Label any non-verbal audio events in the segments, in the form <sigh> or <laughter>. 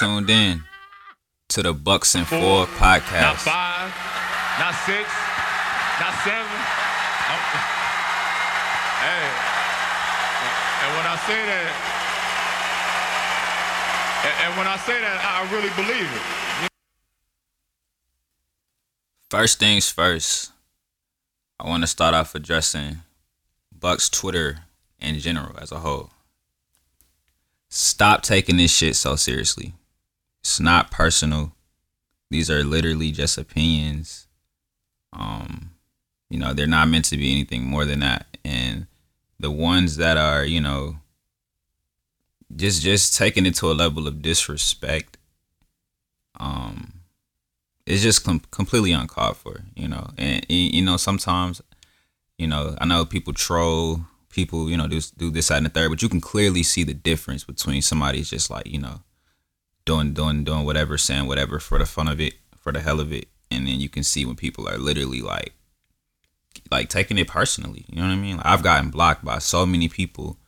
tuned in to the Bucks and Four Not podcast. five, not six, not seven. I'm- hey, and when I say that, and, when I say that, I really believe it. First things first, I want to start off addressing Bucks Twitter in general as a whole. Stop taking this shit so seriously. It's not personal. These are literally just opinions. Um, you know, they're not meant to be anything more than that. And the ones that are, you know, just just taking it to a level of disrespect, um, it's just com- completely uncalled for, you know. And y- you know, sometimes, you know, I know people troll, people, you know, do do this, that, and the third, but you can clearly see the difference between somebody's just like, you know, doing doing doing whatever, saying whatever for the fun of it, for the hell of it, and then you can see when people are literally like, like taking it personally. You know what I mean? Like, I've gotten blocked by so many people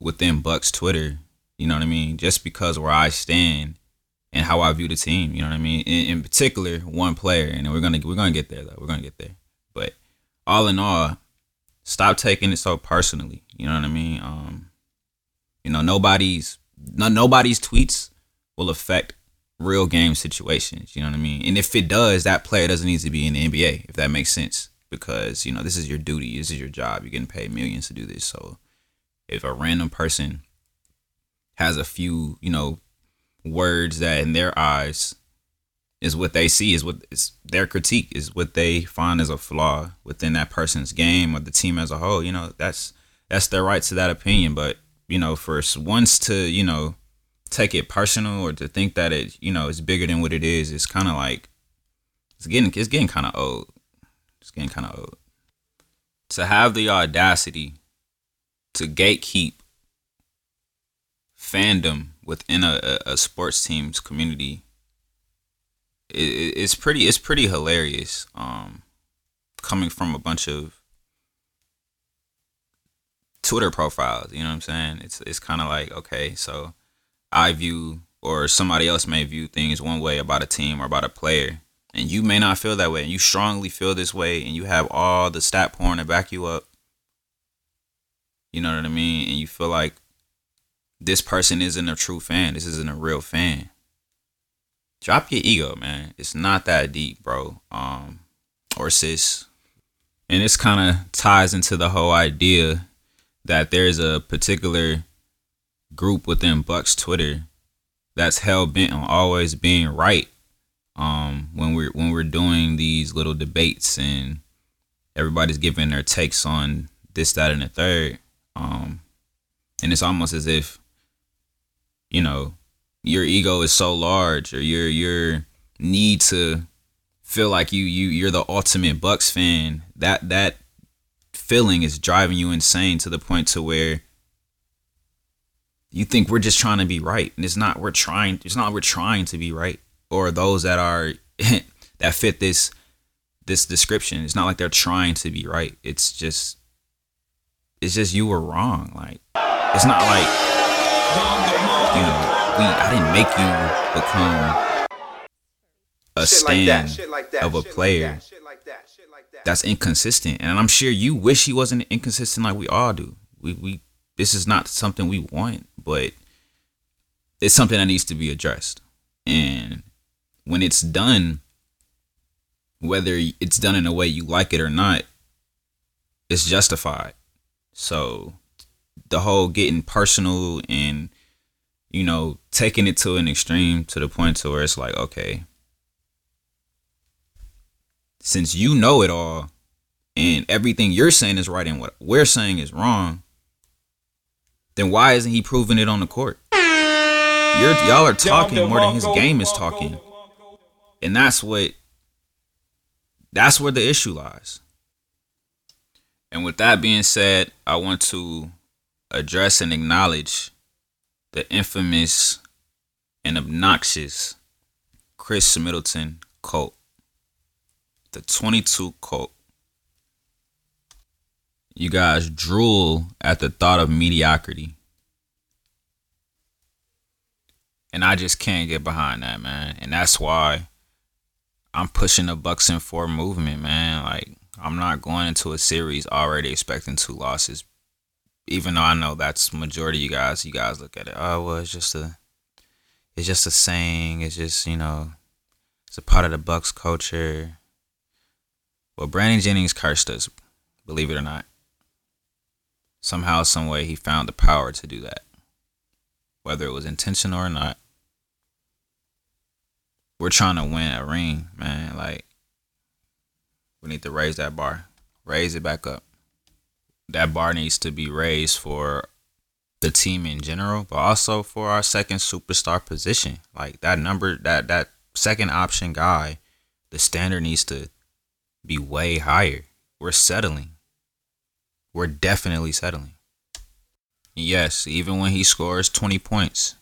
within Bucks Twitter. You know what I mean? Just because where I stand and how I view the team. You know what I mean? In, in particular, one player, and we're gonna we're gonna get there though. We're gonna get there. But all in all, stop taking it so personally. You know what I mean? Um, you know, nobody's no, nobody's tweets will affect real game situations. You know what I mean? And if it does, that player doesn't need to be in the NBA. If that makes sense, because you know this is your duty. This is your job. You're getting paid millions to do this. So if a random person has a few, you know, words that in their eyes is what they see is what is their critique is what they find as a flaw within that person's game or the team as a whole you know that's that's their right to that opinion but you know for once to you know take it personal or to think that it you know is bigger than what it is it's kind of like it's getting it's getting kind of old. It's getting kind of old. To have the audacity to gatekeep fandom within a, a, sports team's community it, it- it's pretty it's pretty hilarious um coming from a bunch of twitter profiles you know what i'm saying it's it's kind of like okay so i view or somebody else may view things one way about a team or about a player and you may not feel that way and you strongly feel this way and you have all the stat porn to back you up you know what i mean and you feel like this person isn't a true fan. This isn't a real fan. Drop your ego, man. It's not that deep, bro. Um, or sis. And this kind of ties into the whole idea that there's a particular group within Bucks Twitter that's hell bent on always being right. Um, when we're when we're doing these little debates and everybody's giving their takes on this, that, and the third. Um, and it's almost as if you know your ego is so large or your your need to feel like you you you're the ultimate bucks fan that that feeling is driving you insane to the point to where you think we're just trying to be right. And it's not we're trying it's not we're trying to be right or those that are <laughs> that fit this this description. It's not like they're trying to be right. It's just it's just you were wrong. Like it's not like you know, we I didn't make you become a Shit like that, stand like that, of a player. like that, shit like that. That's inconsistent. And I'm sure you wish he wasn't inconsistent like we all do. We we this is not something we want, but it's something that needs to be addressed. And when it's done, whether it's done in a way you like it or not, it's justified. So the whole getting personal and you know taking it to an extreme to the point to where it's like okay since you know it all and everything you're saying is right and what we're saying is wrong then why isn't he proving it on the court? You're y'all are talking more than his game is talking. And that's what that's where the issue lies. And with that being said i want to address and acknowledge the infamous and obnoxious Khris Middleton cult. The 22 cult. you guys drool at the thought of mediocrity. And I just can't get behind that, man. And that's why I'm pushing the Bucks in four movement, man. Like I'm not going into a series already expecting two losses. Even though I know that's majority you guys, you guys look at it, oh well it's just a it's just a saying, it's just, you know, it's a part of the Bucks culture. Well, Brandon Jennings cursed us, believe it or not. Somehow, some way, he found the power to do that. Whether it was intentional or not, we're trying to win a ring, man. Like, we need to raise that bar, raise it back up. That bar needs to be raised for the team in general, but also for our second superstar position. Like that number, that that second option guy, the standard needs to be way higher. We're settling. We're definitely settling. Yes, even when he scores 20 points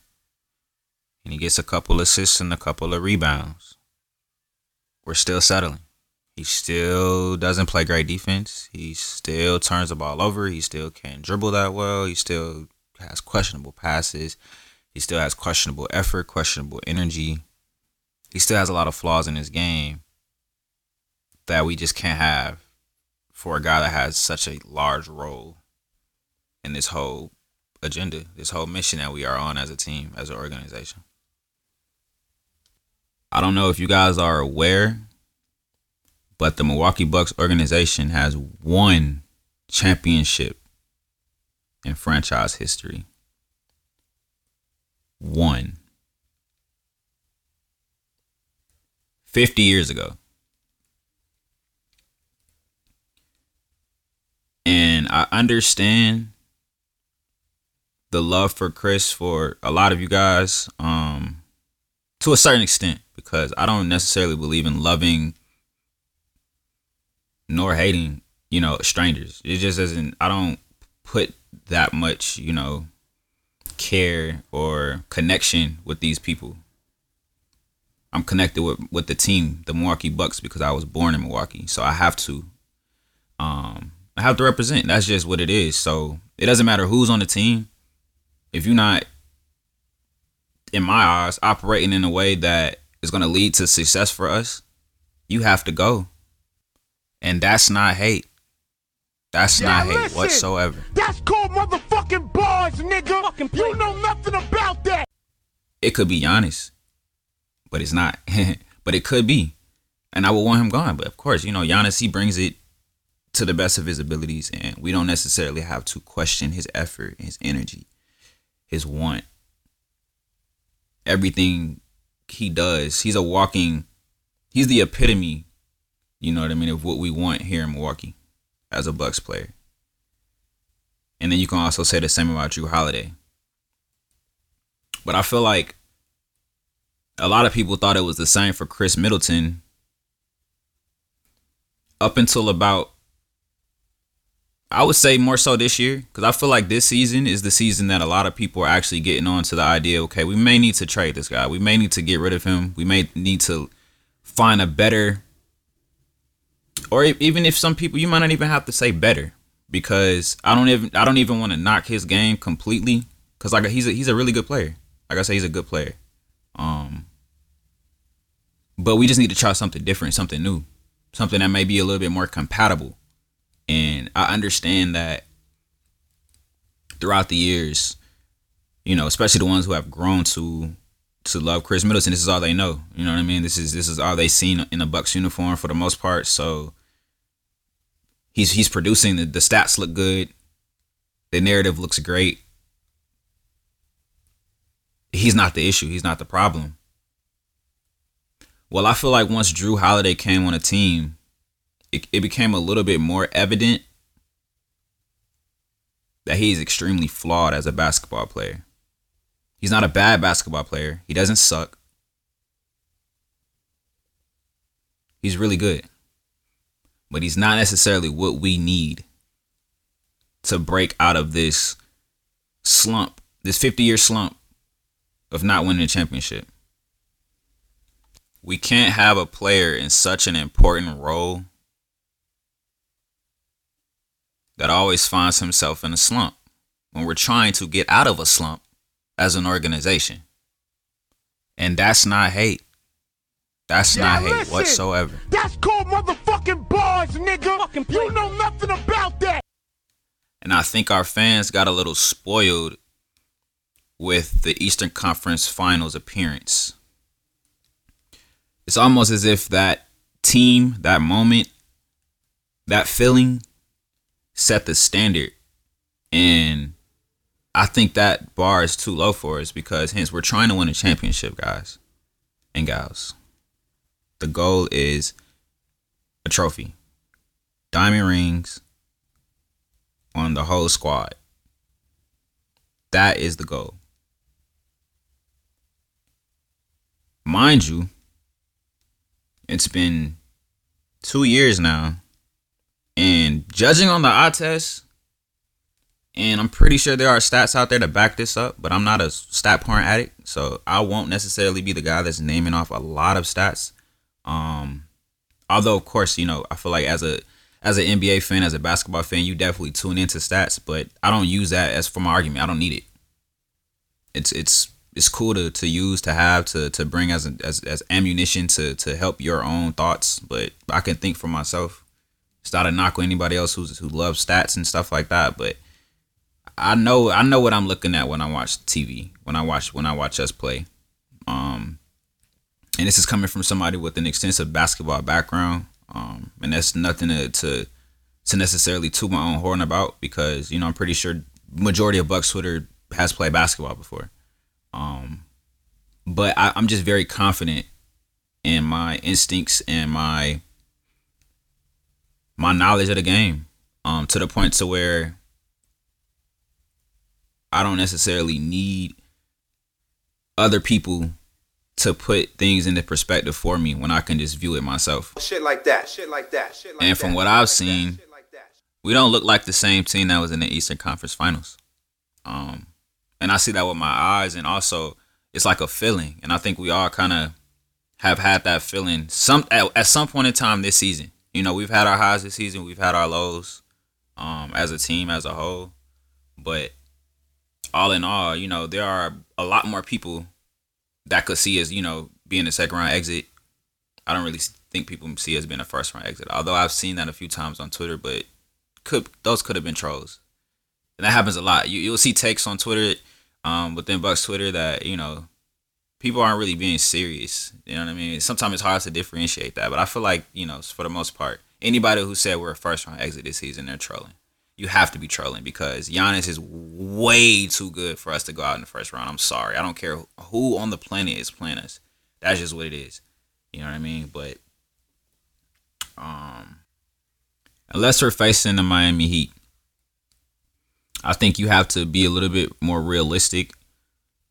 and he gets a couple assists and a couple of rebounds, we're still settling. He still doesn't play great defense. He still turns the ball over. He still can't dribble that well. He still has questionable passes. He still has questionable effort, questionable energy. He still has a lot of flaws in his game that we just can't have for a guy that has such a large role in this whole agenda, this whole mission that we are on as a team, as an organization. I don't know if you guys are aware, but the Milwaukee Bucks organization has one championship in franchise history. One. 50 years ago. And I understand the love for Chris for a lot of you guys um to a certain extent because I don't necessarily believe in loving nor hating, you know, strangers. It just doesn't I don't put that much, you know, care or connection with these people. I'm connected with, with the team, the Milwaukee Bucks, because I was born in Milwaukee. So I have to um I have to represent. That's just what it is. So it doesn't matter who's on the team. If you're not in my eyes operating in a way that is gonna lead to success for us, you have to go. And that's not hate. That's yeah, not hate listen, whatsoever. That's called motherfucking bars, nigga. You know nothing about that. It could be Giannis, but it's not. <laughs> but it could be, and I would want him gone. But of course, you know Giannis, he brings it to the best of his abilities, and we don't necessarily have to question his effort, his energy, his want. Everything he does, he's a walking. He's the epitome. You know what I mean of what we want here in Milwaukee as a Bucks player. And then you can also say the same about Jrue Holiday. But I feel like a lot of people thought it was the same for Khris Middleton up until about I would say more so this year because I feel like this season is the season that a lot of people are actually getting on to the idea. Okay, we may need to trade this guy. We may need to get rid of him. We may need to find a better or even if some people you might not even have to say better because I don't even I don't even want to knock his game completely because like he's a, he's a really good player. Like I say, he's a good player. Um, but we just need to try something different, something new, something that may be a little bit more compatible. And I understand that throughout the years, you know, especially the ones who have grown to to love Khris Middleton, this is all they know. You know what I mean? This is this is all they've seen in a Bucks uniform for the most part. So he's he's producing the, the stats look good. The narrative looks great. He's not the issue. He's not the problem. Well, I feel like once Jrue Holiday came on a team, it, it became a little bit more evident that he's extremely flawed as a basketball player. He's not a bad basketball player. He doesn't suck. He's really good. But he's not necessarily what we need to break out of this slump, this 50 year slump of not winning a championship. We can't have a player in such an important role that always finds himself in a slump when we're trying to get out of a slump as an organization. And that's not hate. That's Now not hate listen, whatsoever. That's called motherfucking bars, nigga. You know nothing about that. And I think our fans got a little spoiled with the Eastern Conference Finals appearance. It's almost as if that team, that moment, that feeling set the standard. And I think that bar is too low for us because hence we're trying to win a championship, guys and gals. The goal is a trophy. Diamond rings on the whole squad. That is the goal. Mind you, it's been two years now. And judging on the eye test, and I'm pretty sure there are stats out there to back this up, but I'm not a stat porn addict, so I won't necessarily be the guy that's naming off a lot of stats. Um, although of course, you know, I feel like as a as an NBA fan, as a basketball fan, you definitely tune into stats, but I don't use that as for my argument. I don't need it. It's it's it's cool to, to use to have to to bring as as as ammunition to to help your own thoughts, but I can think for myself. It's not a knock on anybody else who's who loves stats and stuff like that, but I know I know what I'm looking at when I watch TV, when I watch when I watch us play. Um and this is coming from somebody with an extensive basketball background. Um and that's nothing to to, to necessarily toot my own horn about because, you know, I'm pretty sure majority of Bucks Twitter has played basketball before. Um but I, I'm just very confident in my instincts and my my knowledge of the game. Um to the point to where I don't necessarily need other people to put things into perspective for me when I can just view it myself. Shit like that. Shit like that. Shit like And from that, what I've seen, like. We don't look like the same team that was in the Eastern Conference Finals. Um, and I see that with my eyes, and also it's like a feeling, and I think we all kind of have had that feeling some at, at some point in time this season. You know, we've had our highs this season, we've had our lows, um, as a team as a whole, but all in all, you know, there are a lot more people that could see us, you know, being a second round exit. I don't really think people see us being a first round exit, although I've seen that a few times on Twitter, but could those could have been trolls, and that happens a lot. You you'll see takes on Twitter, um, within Bucks Twitter that you know people aren't really being serious. You know what I mean? Sometimes it's hard to differentiate that, but I feel like you know for the most part, anybody who said we're a first round exit this season, they're trolling. You have to be trolling because Giannis is way too good for us to go out in the first round. I'm sorry. I don't care who on the planet is playing us. That's just what it is. You know what I mean? But um unless we're facing the Miami Heat, I think you have to be a little bit more realistic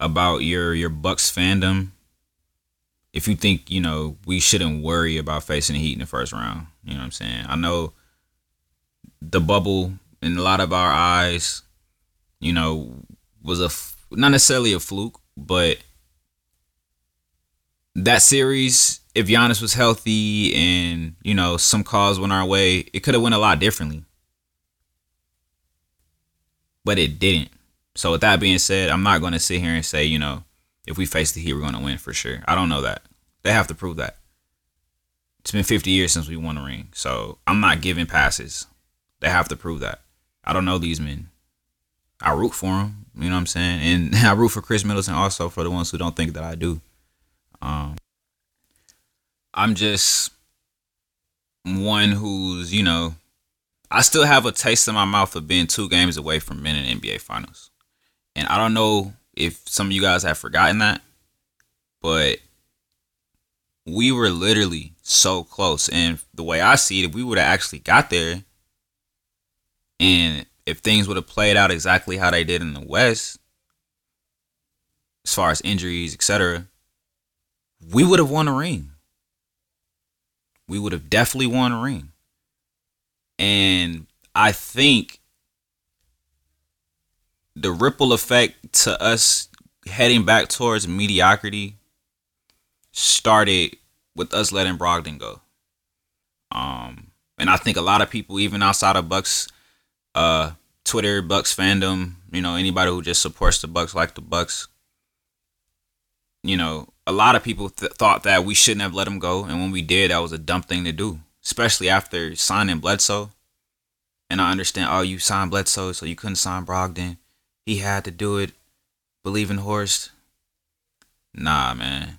about your your Bucks fandom. If you think you know we shouldn't worry about facing the Heat in the first round, you know what I'm saying. I know the bubble in a lot of our eyes, you know, was a not necessarily a fluke, but that series, if Giannis was healthy and you know some calls went our way, it could have went a lot differently. But it didn't. So with that being said, I'm not going to sit here and say you know if we face the Heat, we're going to win for sure. I don't know that. They have to prove that. It's been 50 years since we won a ring, so I'm not giving passes. They have to prove that. I don't know these men. I root for them. You know what I'm saying? And <laughs> I root for Khris Middleton also for the ones who don't think that I do. Um, I'm just one who's, you know, I still have a taste in my mouth of being two games away from winning NBA Finals. And I don't know if some of you guys have forgotten that, but we were literally so close. And the way I see it, if we would have actually got there, and if things would have played out exactly how they did in the West, as far as injuries, etc., we would have won a ring. We would have definitely won a ring. And I think the ripple effect to us heading back towards mediocrity started with us letting Brogdon go. Um, and I think a lot of people, even outside of Bucks uh Twitter Bucks fandom, you know, anybody who just supports the Bucks like the Bucks. You know, a lot of people th- thought that we shouldn't have let him go, and when we did, that was a dumb thing to do, especially after signing Bledsoe. And I understand, oh, you signed Bledsoe, so you couldn't sign Brogdon. He had to do it. Believe in Horst. Nah, man.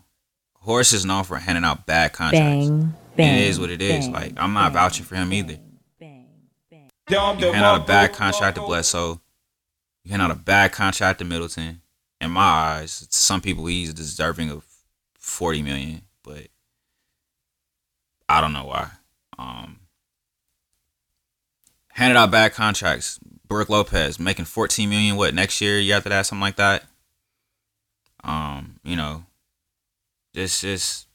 Horst is known for handing out bad contracts. Bang, bang. it is what it is. bang, Like I'm not bang, vouching for him either. bang, bang. You hand out a bad contract to Bledsoe. You hand out a bad contract to Middleton. In my eyes, to some people he's deserving of forty million, but I don't know why. Um, handed out bad contracts. Brook Lopez making fourteen million. What next year? Year after that, something like that. Um, you know, just just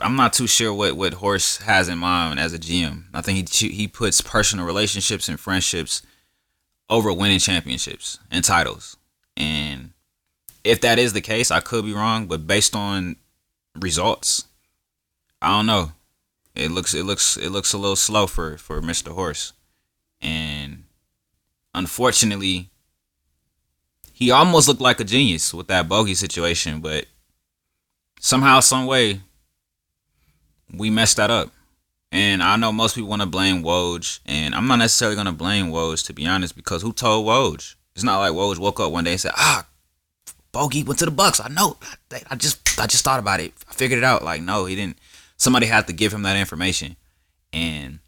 I'm not too sure what what Horst has in mind as a GM. I think he he puts personal relationships and friendships over winning championships and titles. And if that is the case, I could be wrong, but based on results, I don't know. It looks it looks it looks a little slow for for Mr. Horst. And unfortunately, he almost looked like a genius with that bogey situation, but somehow some way we messed that up. And I know most people want to blame Woj, and I'm not necessarily going to blame Woj to be honest, because who told Woj? It's not like Woj woke up one day and said, "Ah, Bogey went to the Bucks." I know. I, just, I just thought about it. I figured it out. Like, no, he didn't. Somebody had to give him that information, and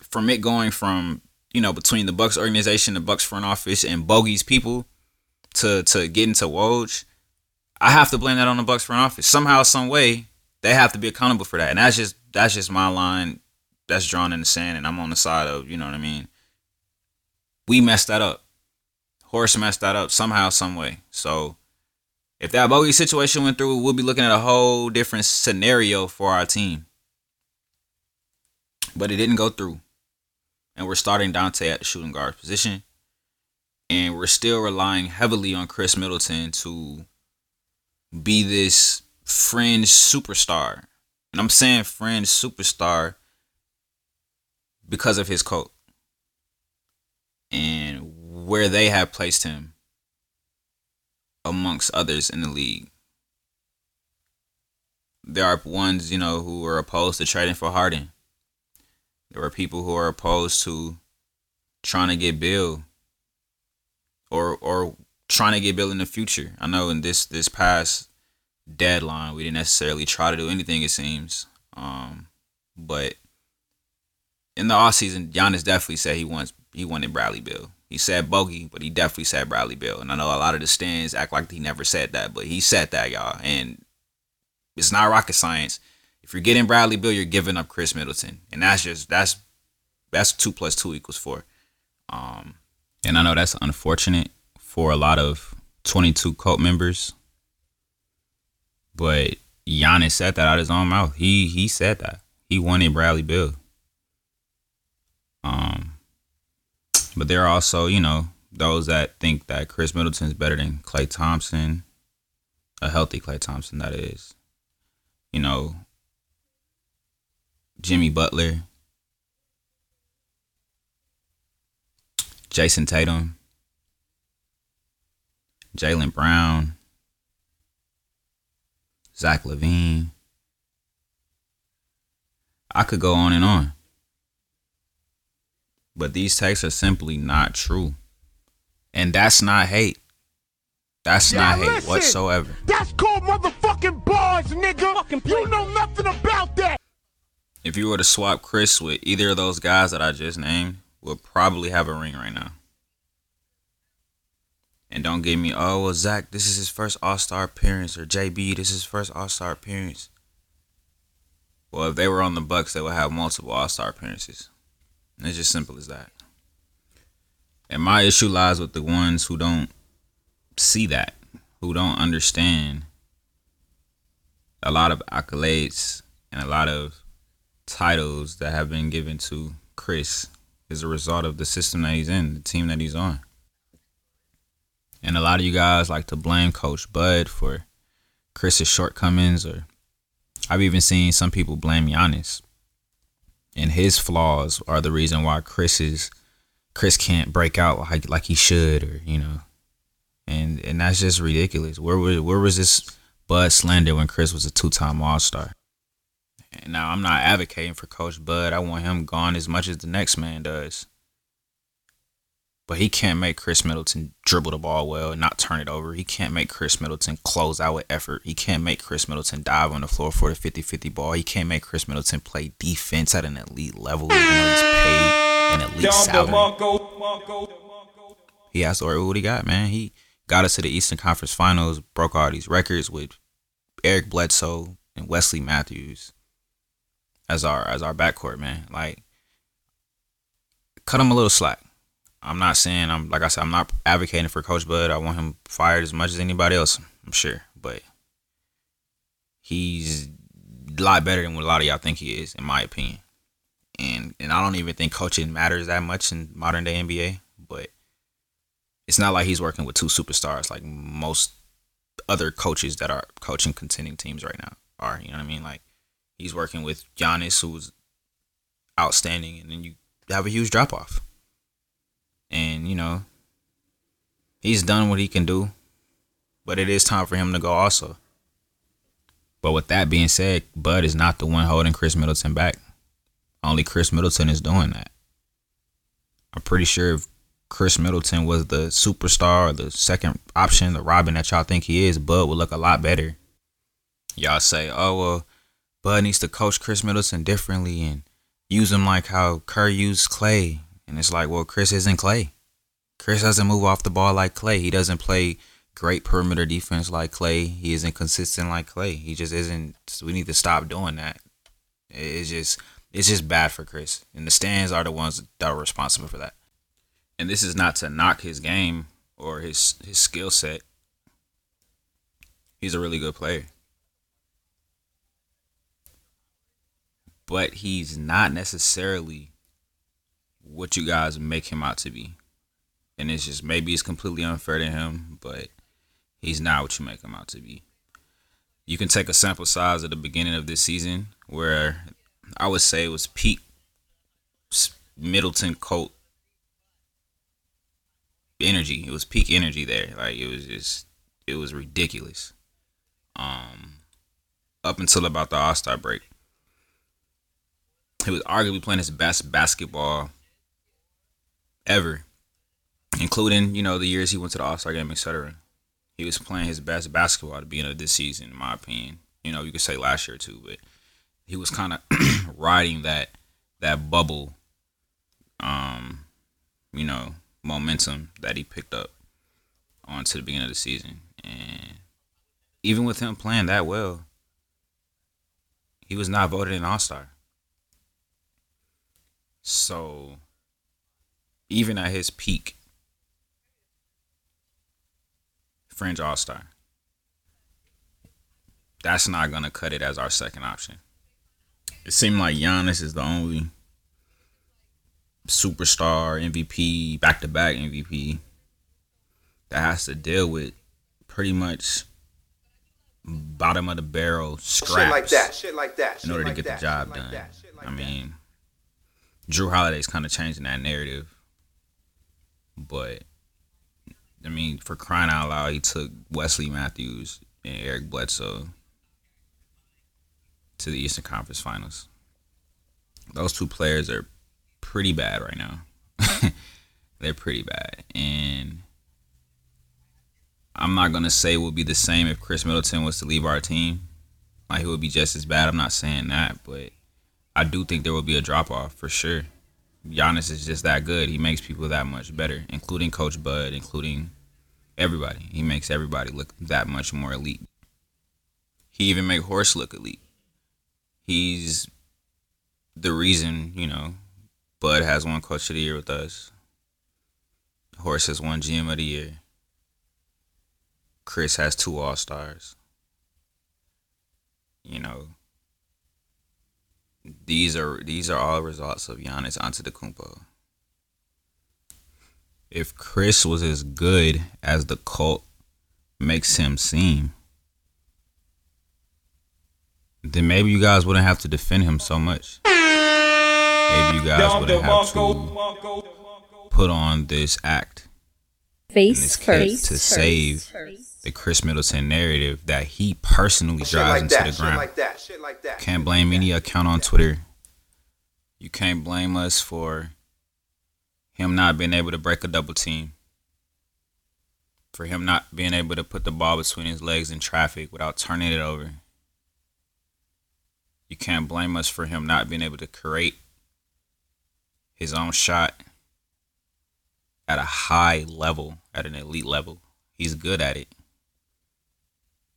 from it going from you know between the Bucks organization, the Bucks front office, and Bogey's people to to getting to Woj, I have to blame that on the Bucks front office somehow, some way. They have to be accountable for that, and that's just that's just my line. That's drawn in the sand, and I'm on the side of you know what I mean. We messed that up. Horst messed that up somehow, some way. So if that bogey situation went through, we'll be looking at a whole different scenario for our team. But it didn't go through. And we're starting Donte at the shooting guard position. And we're still relying heavily on Khris Middleton to be this fringe superstar. And I'm saying fringe superstar because of his coat and where they have placed him amongst others in the league. There are ones, you know, who are opposed to trading for Harden. There are people who are opposed to trying to get Beal or or trying to get Beal in the future. I know in this this past deadline we didn't necessarily try to do anything it seems. Um but in the off season, Giannis definitely said he wants he wanted Bradley Beal. He said Bogey, but he definitely said Bradley Beal. And I know a lot of the stands act like he never said that, but he said that, y'all. And it's not rocket science. If you're getting Bradley Beal, you're giving up Khris Middleton, and that's just that's that's two plus two equals four. Um, and I know that's unfortunate for a lot of 22 cult members, but Giannis said that out of his own mouth. He he said that he wanted Bradley Beal. Um, but there are also, you know, those that think that Khris Middleton is better than Klay Thompson, a healthy Klay Thompson, that is. You know, Jimmy Butler, Jayson Tatum, Jaylen Brown, Zach LaVine. I could go on and on. But these takes are simply not true. And that's not hate. That's Yeah, not hate listen. whatsoever. That's called motherfucking bars, nigga. You know nothing about that. If you were to swap Chris with either of those guys that I just named, we'll probably have a ring right now. And don't give me, oh, well, Zach, this is his first All Star appearance, or JB, this is his first All Star appearance. Well, if they were on the Bucks, they would have multiple All Star appearances. And It's just simple as that. And my issue lies with the ones who don't see that, who don't understand a lot of accolades and a lot of titles that have been given to Chris is a result of the system that he's in, the team that he's on. And a lot of you guys like to blame Coach Bud for Chris's shortcomings, or I've even seen some people blame Giannis. And his flaws are the reason why Chris's Chris can't break out like like he should, or you know, and and that's just ridiculous. Where was where was this Bud slander when Chris was a two time All Star? Now I'm not advocating for Coach Bud. I want him gone as much as the next man does. But he can't make Khris Middleton dribble the ball well and not turn it over. He can't make Khris Middleton close out with effort. He can't make Khris Middleton dive on the floor for the 50 50 ball. He can't make Khris Middleton play defense at an elite level, even though he's paid an elite salary. He has to what he got, man. He got us to the Eastern Conference Finals, broke all these records with Eric Bledsoe and Wesley Matthews as our as our backcourt, man. Like cut him a little slack. I'm not saying I'm like I said I'm not advocating for Coach Bud. I want him fired as much as anybody else. I'm sure, but he's a lot better than what a lot of y'all think he is, in my opinion. And and I don't even think coaching matters that much in modern day NBA. But it's not like he's working with two superstars like most other coaches that are coaching contending teams right now are. You know what I mean? Like he's working with Giannis, who's outstanding, and then you have a huge drop off and you know he's done what he can do but it is time for him to go also. But with that being said bud is not the one holding Khris middleton back. Only Khris middleton is doing that. I'm pretty sure if Khris middleton was the superstar or the second option the robin that y'all think he is bud would look a lot better. Y'all say oh well bud needs to coach Khris middleton differently and use him like how kerr used Klay. and it's like, well, Chris isn't Klay. Chris doesn't move off the ball like Klay. He doesn't play great perimeter defense like Klay. He isn't consistent like Klay. He just isn't. We need to stop doing that. It's just it's just bad for Chris. And the stands are the ones that are responsible for that. And this is not to knock his game or his his skill set. He's a really good player. But he's not necessarily what you guys make him out to be. And it's just maybe it's completely unfair to him, but he's not what you make him out to be. You can take a sample size at the beginning of this season where I would say it was peak Middleton Colt energy. It was peak energy there. Like it was just it was ridiculous. Um up until about the All Star break. He was arguably playing his best basketball ever, including you know the years he went to the All Star game, etc. He was playing his best basketball the beginning of this season, in my opinion. You know, you could say last year too, but he was kind of <clears throat> riding that that bubble, um, you know, momentum that he picked up onto the beginning of the season, and even with him playing that well, he was not voted an All Star. So even at his peak, fringe all star. That's not gonna cut it as our second option. It seemed like Giannis is the only superstar MVP, back to back MVP that has to deal with pretty much bottom of the barrel scraps. Shit like that. Shit like that. In order to get that, the job like done. like I mean, Jrue Holiday's kind of changing that narrative. But I mean, for crying out loud, he took Wesley Matthews and Eric Bledsoe to the Eastern Conference Finals. Those two players are pretty bad right now. <laughs> They're pretty bad. And I'm not gonna say it would be the same if Khris Middleton was to leave our team. Like he would be just as bad. I'm not saying that, but I do think there will be a drop off for sure. Giannis is just that good. He makes people that much better, including Coach Bud, including everybody. He makes everybody look that much more elite. He even make Horst look elite. He's the reason, you know, Bud has one Coach of the Year with us. Horst has one GM of the Year. Chris has two All Stars. You know, these are these are all results of Giannis Antetokounmpo. If Chris was as good as the cult makes him seem, then maybe you guys wouldn't have to defend him so much. Maybe you guys wouldn't have to put on this act Face this case first. to save the Khris Middleton narrative that he personally drives like into that. the ground. like that. Shit like that. Can't blame any account on Twitter. You can't blame us for him not being able to break a double team. For him not being able to put the ball between his legs in traffic without turning it over. You can't blame us for him not being able to create his own shot at a high level, at an elite level. He's good at it.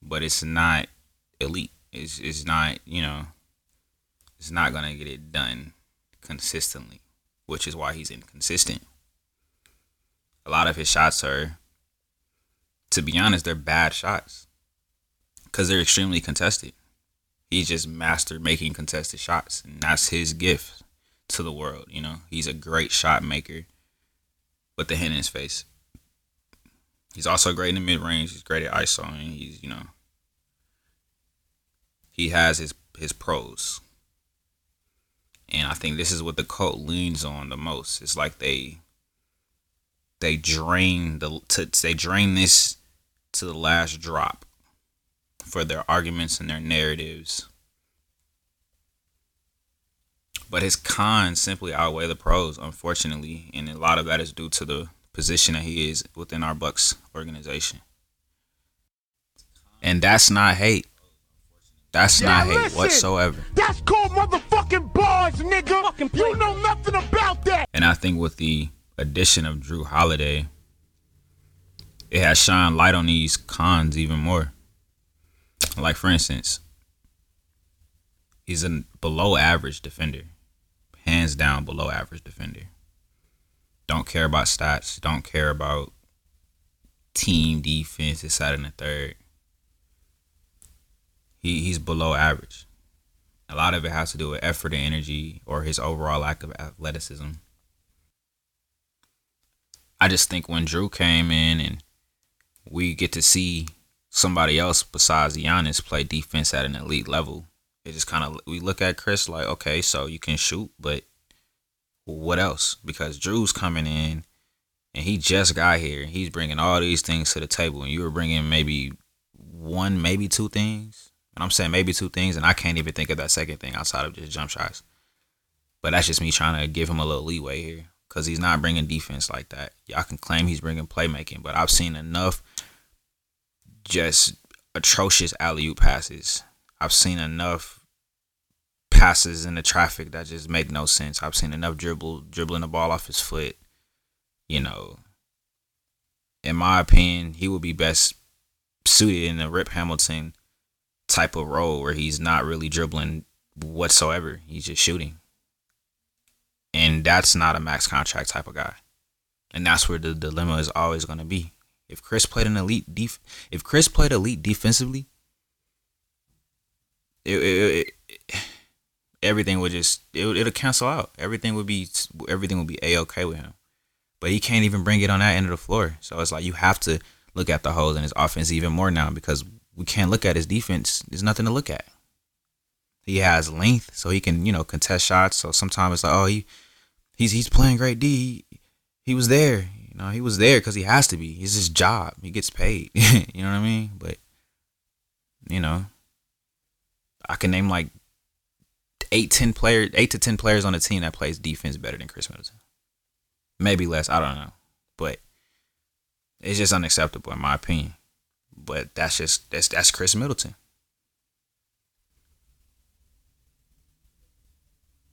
But it's not elite. It's it's not, you know, it's not gonna get it done consistently, which is why he's inconsistent. A lot of his shots are, to be honest, they're bad shots because they're extremely contested. He's just mastered making contested shots, and that's his gift to the world. You know, he's a great shot maker with the hand in his face. He's also great in the mid range. He's great at ISO, and he's you know he has his his pros. And I think this is what the cult leans on the most. It's like they they drain the to, they drain this to the last drop for their arguments and their narratives. But his cons simply outweigh the pros, unfortunately, and a lot of that is due to the position that he is within our Bucks organization. And that's not hate. That's Now not hate listen, whatsoever. That's called motherfucking bars, nigga. You know nothing about that. And I think with the addition of Jrue Holiday, it has shined light on these cons even more. Like for instance, he's a below average defender. Hands down below average defender. Don't care about stats, don't care about team defense, this side and the third. He he's below average. A lot of it has to do with effort and energy or his overall lack of athleticism. I just think when Jrue came in and we get to see somebody else besides Giannis play defense at an elite level, it just kind of we look at Chris like, okay, so you can shoot, but what else? Because Jrue's coming in and he just got here. He's bringing all these things to the table, and you were bringing maybe one, maybe two things. And I'm saying maybe two things, and I can't even think of that second thing outside of just jump shots. But that's just me trying to give him a little leeway here because he's not bringing defense like that. Y'all can claim he's bringing playmaking, but I've seen enough just atrocious alley oop passes. I've seen enough passes in the traffic that just make no sense. I've seen enough dribble dribbling the ball off his foot. You know, in my opinion, he would be best suited in a Rip Hamilton type of role where he's not really dribbling whatsoever. He's just shooting. And that's not a max contract type of guy. And that's where the dilemma is always going to be. If Chris played an elite def- if Chris played elite defensively, it, it, it, everything would just it it'll cancel out. Everything would be everything would be a okay with him. But he can't even bring it on that end of the floor. So it's like you have to look at the holes in his offense even more now because we can't look at his defense. There's nothing to look at. He has length, so he can you know contest shots. So sometimes it's like, oh, he he's he's playing great D. He, he was there, you know. He was there because he has to be. It's his job. He gets paid. <laughs> you know what I mean? But you know, I can name like eight, ten players, eight to ten players on a team that plays defense better than Khris Middleton. Maybe less. I don't know, but it's just unacceptable in my opinion. But that's just that's that's Khris Middleton.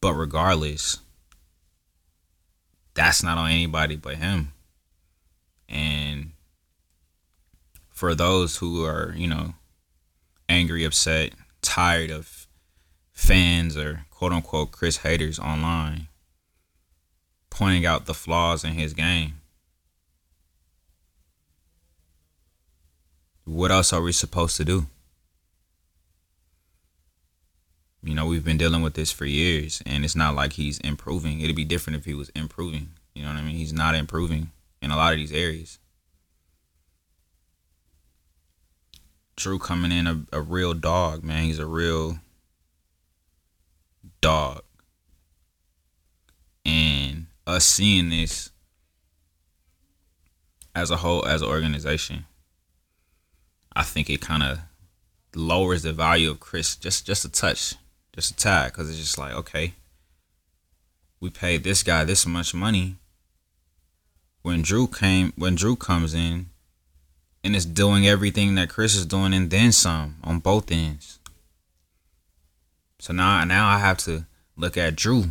But regardless, that's not on anybody but him. And for those who are, you know, angry, upset, tired of fans or quote unquote Chris haters online pointing out the flaws in his game, what else are we supposed to do? You know, we've been dealing with this for years, and it's not like he's improving. It'd be different if he was improving. You know what I mean? He's not improving in a lot of these areas. Jrue coming in a, a real dog, man. He's a real dog. And us seeing this as a whole, as an organization, I think it kind of lowers the value of Khris just just a touch, just a tad, because it's just like okay, we paid this guy this much money. When Jrue came, when Jrue comes in, and is doing everything that Khris is doing and then some on both ends. So now, now I have to look at Jrue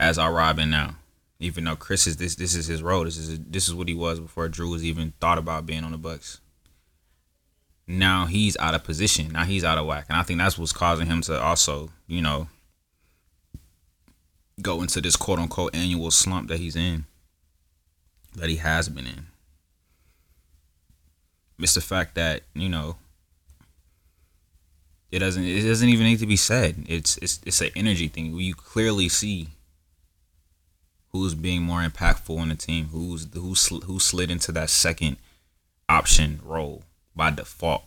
as our Robin now, even though Khris is this this is his role. This is this is what he was before Jrue was even thought about being on the Bucks now he's out of position. Now he's out of whack. And I think that's what's causing him to also, you know, go into this quote unquote annual slump that he's in. That he has been in. It's the fact that, you know, it doesn't it doesn't even need to be said. It's it's it's an energy thing. You clearly see who's being more impactful in the team, who's who's who slid into that second option role by default.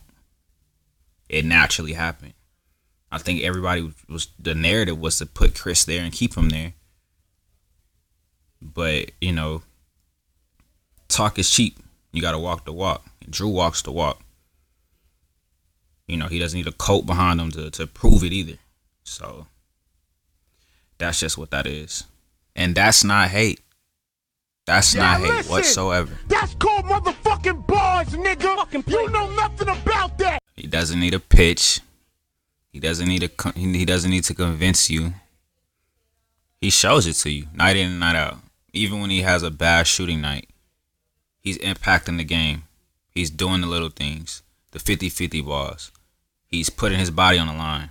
It naturally happened. I think everybody was the narrative was to put Khris there and keep him there. But, you know, talk is cheap. You got to walk the walk. Jrue walks the walk. You know, he doesn't need a coat behind him to, to prove it either. So that's just what that is. And that's not hate. That's yeah, not hate listen, whatsoever. That's called motherfucking bars, nigga. You know nothing about that. He doesn't need a pitch. He doesn't need a. He doesn't need to convince you. He shows it to you night in and night out. Even when he has a bad shooting night, he's impacting the game. He's doing the little things, the 50-50 balls. He's putting his body on the line.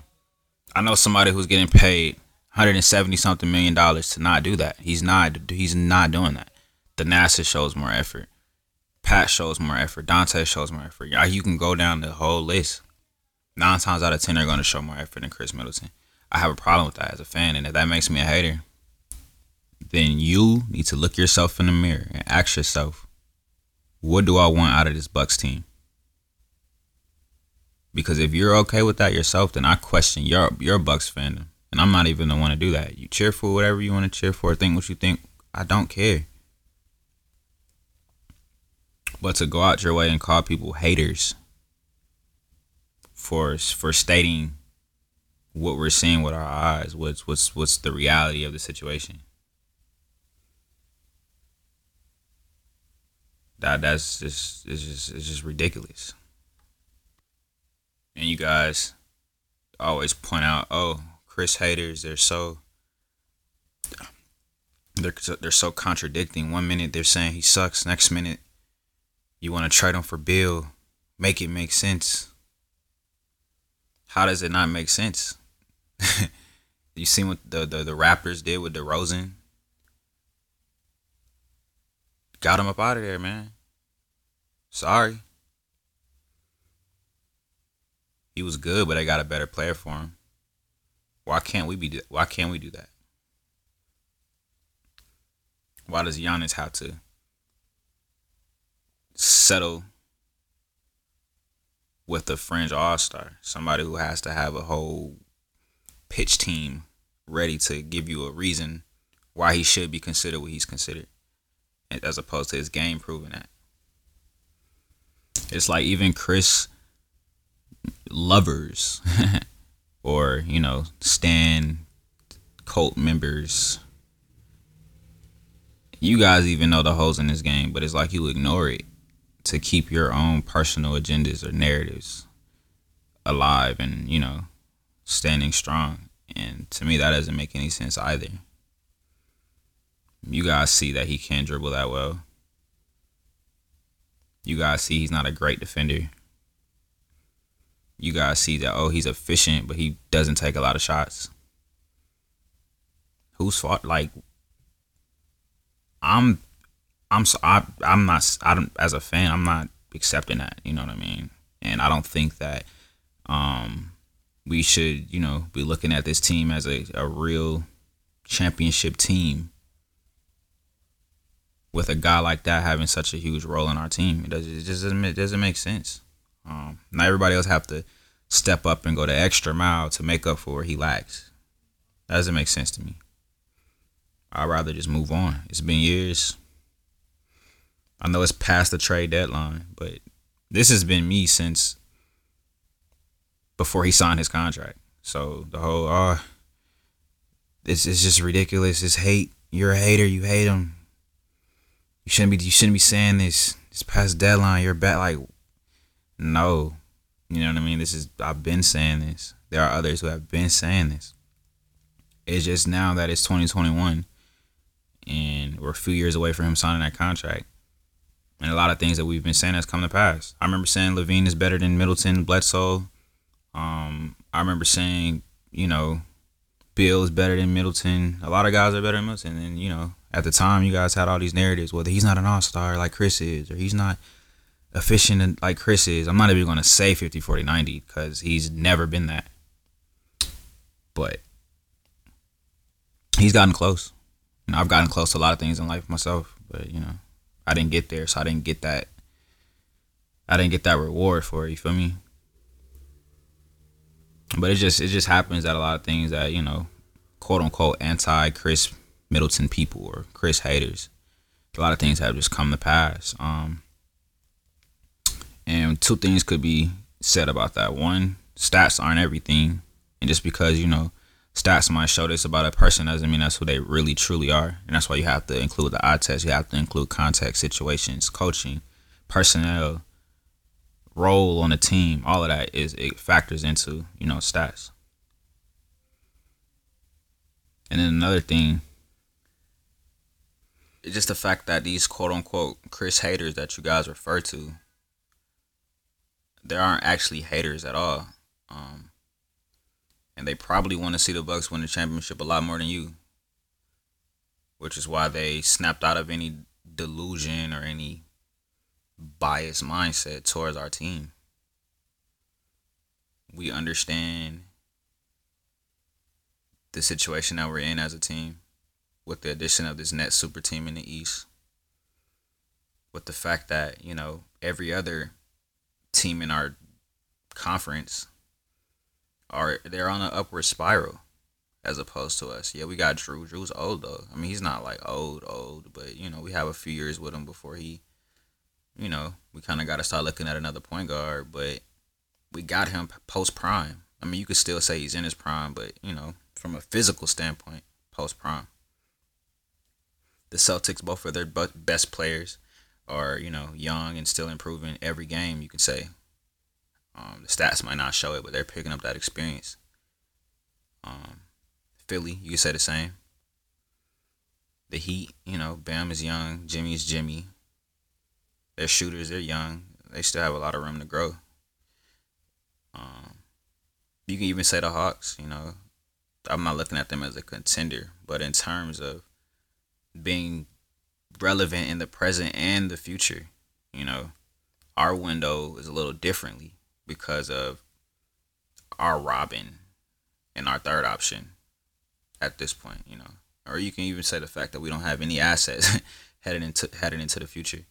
I know somebody who's getting paid 170 something million dollars to not do that. He's not. He's not doing that. Thanasis shows more effort. Pat shows more effort. Donte shows more effort. Yeah, you can go down the whole list. Nine times out of ten, they're going to show more effort than Khris Middleton. I have a problem with that as a fan, and if that makes me a hater, then you need to look yourself in the mirror and ask yourself, what do I want out of this Bucks team? Because if you're okay with that yourself, then I question your your Bucks fandom, and I'm not even the one to do that. You cheer for whatever you want to cheer for. Think what you think. I don't care. But to go out your way and call people haters for for stating what we're seeing with our eyes, what's what's what's the reality of the situation. That that's just it's just it's just ridiculous. And you guys always point out, oh, Khris haters, they're so they're they're so contradicting. One minute they're saying he sucks, next minute you want to trade him for Beal. make it make sense. How does it not make sense? <laughs> you seen what the, the, the Raptors did with DeRozan? Got him up out of there, man. Sorry. He was good, but they got a better player for him. Why can't we be? Why can't we do that? Why does Giannis have to settle with a fringe all star, somebody who has to have a whole pitch team ready to give you a reason why he should be considered what he's considered, as opposed to his game proving that. It's like even Khris lovers <laughs> or, you know, Stan cult members. You guys even know the holes in this game, but it's like you ignore it to keep your own personal agendas or narratives alive and you know standing strong. And to me that doesn't make any sense either. You guys see that he can't dribble that well. You guys see he's not a great defender you guys see that oh he's efficient but he doesn't take a lot of shots Who's fault like i'm I'm so I, I'm not I don't as a fan I'm not accepting that. You know what I mean? And I don't think that um we should you know be looking at this team as a, a real championship team with a guy like that having such a huge role in our team. It, does, it just doesn't it doesn't make sense. Um, not everybody else have to step up and go the extra mile to make up for where he lacks. That doesn't make sense to me. I'd rather just move on. It's been years I know it's past the trade deadline, but this has been me since before he signed his contract. So the whole uh it's it's just ridiculous. It's hate. You're a hater. You hate him. You shouldn't be. You shouldn't be saying this. It's past deadline. You're bad. Like, no. You know what I mean? This is. I've been saying this. There are others who have been saying this. It's just now that it's 2021, and we're a few years away from him signing that contract. And a lot of things that we've been saying has come to pass. I remember saying LaVine is better than Middleton, Bledsoe. Um, I remember saying, you know, Beal is better than Middleton. A lot of guys are better than Middleton. And, you know, at the time, you guys had all these narratives. Well, he's not an all star like Khris is, or he's not efficient like Khris is. I'm not even going to say 50, 40, 90 because he's never been that. But he's gotten close. You know, I've gotten close to a lot of things in life myself, but, you know, I didn't get there. So I didn't get that. I didn't get that reward for it. You feel me? But it just it just happens that a lot of things that you know, quote unquote anti Khris Middleton people or Khris haters, a lot of things have just come to pass. Um, and two things could be said about that. One, stats aren't everything, and just because you know stats might show this about a person doesn't mean that's who they really truly are. And that's why you have to include the eye test. You have to include context, situations, coaching, personnel, role on the team, all of that is it factors into you know stats. And then another thing, it's just the fact that these quote unquote Khris haters that you guys refer to, there aren't actually haters at all, um, and they probably want to see the Bucks win the championship a lot more than you, which is why they snapped out of any delusion or any biased mindset towards our team. We understand the situation that we're in as a team with the addition of this net super team in the East. With the fact that, you know, every other team in our conference are they're on an upward spiral as opposed to us. Yeah, we got Jrue. Jrue's old though. I mean, he's not like old, old, but you know, we have a few years with him before he you know, we kind of got to start looking at another point guard, but we got him post prime. I mean, you could still say he's in his prime, but, you know, from a physical standpoint, post prime. The Celtics, both of their best players, are, you know, young and still improving every game, you can say. Um, the stats might not show it, but they're picking up that experience. Um, Philly, you could say the same. The Heat, you know, Bam is young, Jimmy is Jimmy, they're shooters. They're young. They still have a lot of room to grow. Um, you can even say the Hawks. You know, I'm not looking at them as a contender, but in terms of being relevant in the present and the future, you know, our window is a little differently because of our Robin and our third option at this point, you know. Or you can even say the fact that we don't have any assets <laughs> headed into heading into the future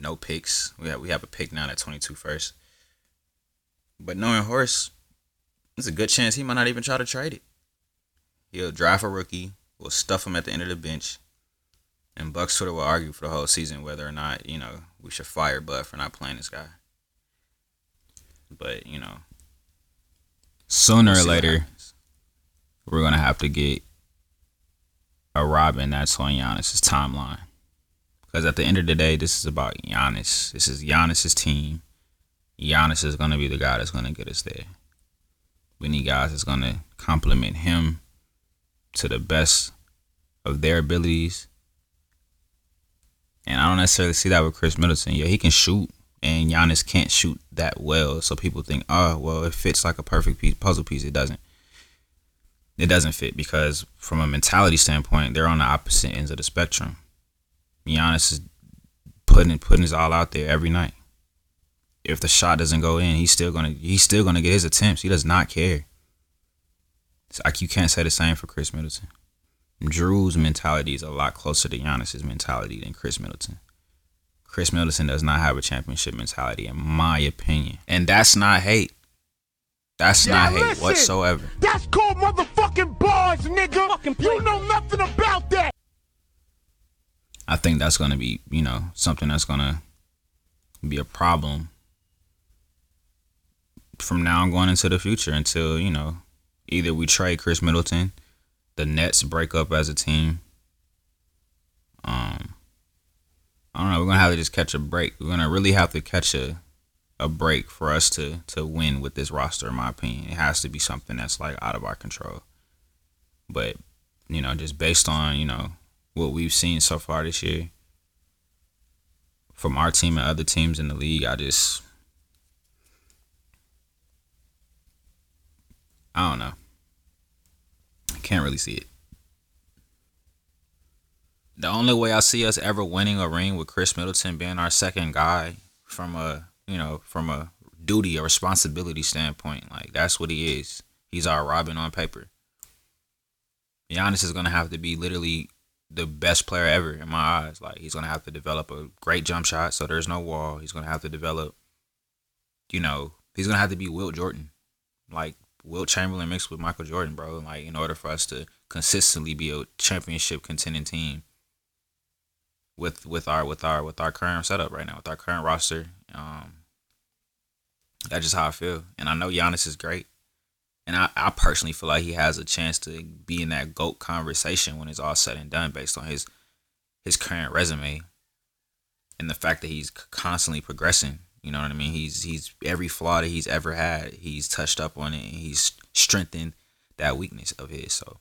no picks. We have we have a pick now at 22 first. But knowing Horst, there's a good chance he might not even try to trade it. He'll draft a rookie, we'll stuff him at the end of the bench, and Bucks Twitter will argue for the whole season whether or not, you know, we should fire Bud for not playing this guy. But, you know, sooner we'll or later, we're going to have to get a Robin that's on Giannis's timeline. Because at the end of the day, this is about Giannis. This is Giannis's team. Giannis is going to be the guy that's going to get us there. We need guys that's going to complement him to the best of their abilities. And I don't necessarily see that with Khris Middleton. Yeah, he can shoot, and Giannis can't shoot that well. So people think, oh, well, it fits like a perfect piece, puzzle piece. It doesn't. It doesn't fit because from a mentality standpoint, they're on the opposite ends of the spectrum. Giannis is putting putting his all out there every night. If the shot doesn't go in, he's still gonna he's still gonna get his attempts. He does not care. It's like you can't say the same for Khris Middleton. Jrue's mentality is a lot closer to Giannis's mentality than Khris Middleton. Khris Middleton does not have a championship mentality, in my opinion, and that's not hate. That's yeah, not hate listen, whatsoever. That's called motherfucking bars, nigga. Fucking you know nothing about that. I think that's going to be, you know, something that's going to be a problem from now on going into the future until, you know, either we trade Khris Middleton, the Nets break up as a team. Um I don't know, we're to have to just catch a break. We're to really have to catch a a break for us to to win with this roster in my opinion. It has to be something that's like out of our control. But, you know, just based on, you know, what we've seen so far this year from our team and other teams in the league, I just I don't know. I can't really see it. The only way I see us ever winning a ring with Khris Middleton being our second guy from a you know from a duty a responsibility standpoint, like that's what he is. He's our Robin on paper. Giannis is gonna have to be literally the best player ever in my eyes. Like he's gonna have to develop a great jump shot, so there's no wall. He's gonna have to develop, you know, he's gonna have to be Wilt Jordan, like Wilt Chamberlain mixed with Michael Jordan, bro. Like in order for us to consistently be a championship contending team with with our with our with our current setup right now, with our current roster. Um, that's just how I feel, and I know Giannis is great. And I, I personally feel like he has a chance to be in that GOAT conversation when it's all said and done based on his his current resume and the fact that he's constantly progressing. You know what I mean? He's he's every flaw that he's ever had, he's touched up on it and he's strengthened that weakness of his. So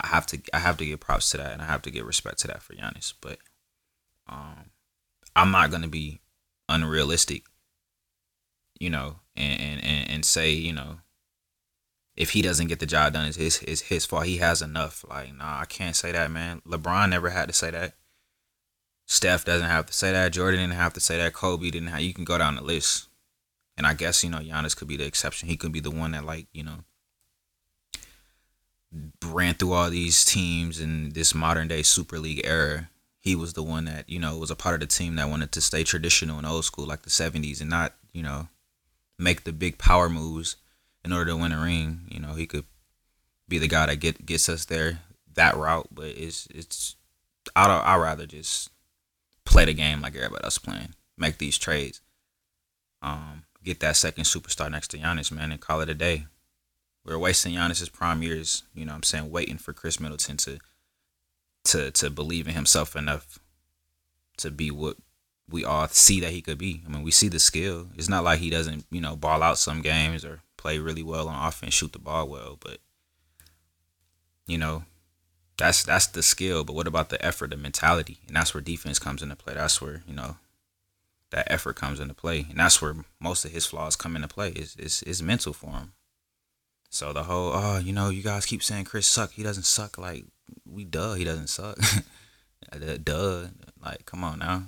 I have to I have to give props to that and I have to give respect to that for Giannis. But um I'm not gonna be unrealistic, you know, and and, and say, you know, if he doesn't get the job done, it's his, it's his fault. He has enough. Like, nah, I can't say that, man. LeBron never had to say that. Steph doesn't have to say that. Jordan didn't have to say that. Kobe didn't have. You can go down the list. And I guess, you know, Giannis could be the exception. He could be the one that, like, you know, ran through all these teams in this modern day Super League era. He was the one that, you know, was a part of the team that wanted to stay traditional and old school like the 70s and not, you know, make the big power moves in order to win a ring. You know, he could be the guy that get gets us there that route. But it's it's I don't I rather just play the game like everybody else playing. Make these trades. Um, get that second superstar next to Giannis, man, and call it a day. We're wasting Giannis's prime years, you know what I'm saying, waiting for Khris Middleton to to to believe in himself enough to be what we all see that he could be. I mean, we see the skill. It's not like he doesn't, you know, ball out some games or play really well on offense, shoot the ball well, but you know, that's that's the skill. But what about the effort, the mentality? And that's where defense comes into play. That's where, you know, that effort comes into play. And that's where most of his flaws come into play. Is is is mental for him. So the whole, oh, you know, you guys keep saying Khris suck. He doesn't suck. Like we duh, he doesn't suck. <laughs> duh, like come on now.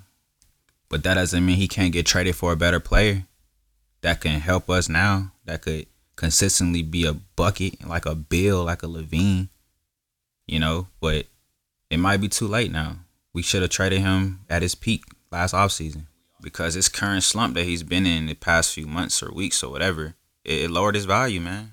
But that doesn't mean he can't get traded for a better player that can help us now, that could consistently be a bucket, like a Beal, like a LaVine, you know, but it might be too late now. We should have traded him at his peak last offseason because his current slump that he's been in the past few months or weeks or whatever, it, it lowered his value, man.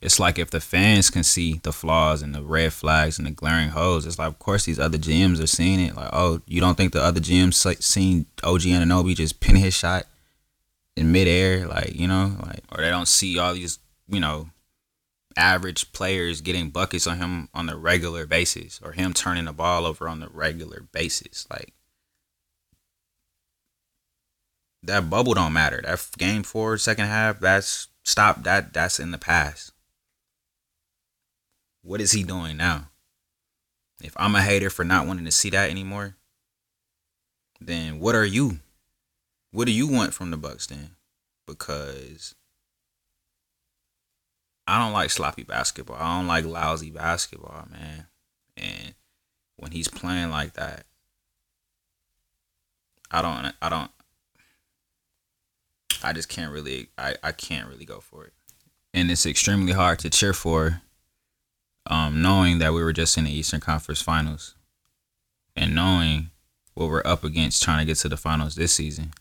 It's like if the fans can see the flaws and the red flags and the glaring holes, it's like, of course, these other GMs are seeing it. Like, oh, you don't think the other GMs seen OG Anunoby just pin his shot in midair, like you know, like or they don't see all these you know average players getting buckets on him on the regular basis, or him turning the ball over on the regular basis. Like that bubble don't matter. That game four, second half, that's stop. That that's in the past. What is he doing now? If I'm a hater for not wanting to see that anymore, then what are you? What do you want from the Bucks then? Because I don't like sloppy basketball. I don't like lousy basketball, man. And when he's playing like that, I don't I don't I just can't really I, I can't really go for it. And it's extremely hard to cheer for um knowing that we were just in the Eastern Conference Finals and knowing what we're up against trying to get to the finals this season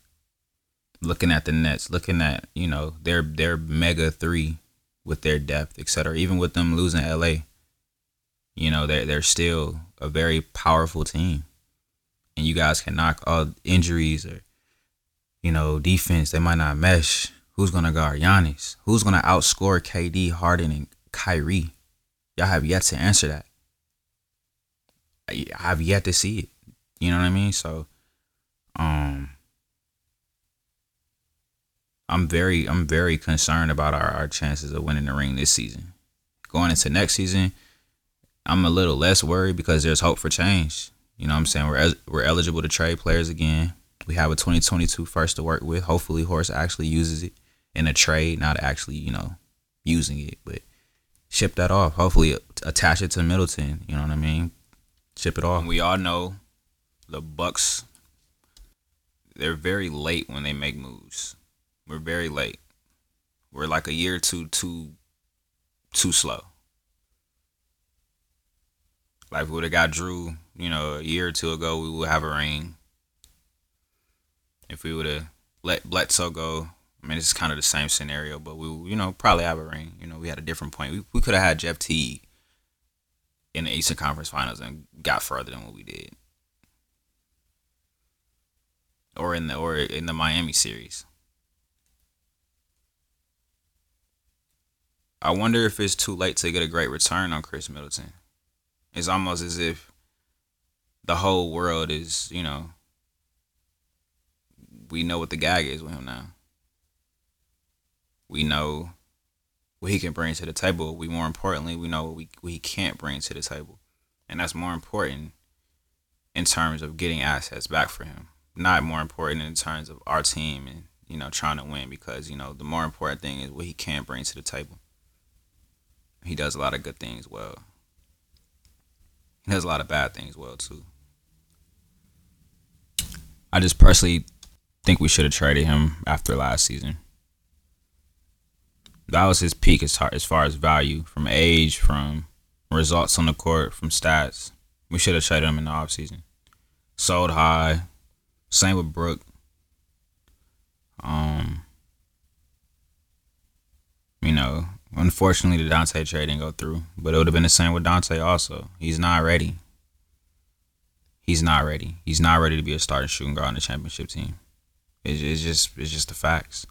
looking at the Nets, looking at you know their their mega three with their depth, etc. Even with them losing LA, you know they're they're still a very powerful team. and you guys can knock all injuries or you know defense, they might not mesh. Who's gonna guard Giannis? Who's gonna outscore KD, Harden, and Kyrie? Y'all have yet to answer that. I have yet to see it. You know what I mean? So, um, I'm very, I'm very concerned about our, our chances of winning the ring this season. Going into next season, I'm a little less worried because there's hope for change. You know what I'm saying? We're we're eligible to trade players again. We have a 2022 first to work with. Hopefully, Horst actually uses it in a trade, not actually, you know, using it, but ship that off. Hopefully, attach it to Middleton. You know what I mean? Ship it off. We all know the Bucks. They're very late when they make moves. We're very late. We're like a year or two too too slow. Like we would have got Jrue, you know, a year or two ago, we would have a ring. If we would have let Bledsoe go, I mean, it's kind of the same scenario, but we, you know, probably have a ring. You know, we had a different point. We, we could have had Jeff T in the Eastern Conference Finals and got further than what we did, or in the or in the Miami series. I wonder if it's too late to get a great return on Khris Middleton. It's almost as if the whole world is, you know, we know what the gag is with him now. We know what he can bring to the table. We more importantly, we know what, we, what he can't bring to the table. And that's more important in terms of getting assets back for him. Not more important in terms of our team and, you know, trying to win because, you know, the more important thing is what he can bring to the table. He does a lot of good things well. He does a lot of bad things well too. I just personally think we should have traded him after last season. That was his peak as far, as far as value, from age, from results on the court, from stats. We should have traded him in the offseason. Sold high. Same with Brook. Um, you know, Unfortunately, the Donte trade didn't go through, but it would have been the same with Donte also. He's not ready. He's not ready. He's not ready to be a starting shooting guard on the championship team. It's, it's just it's just the facts.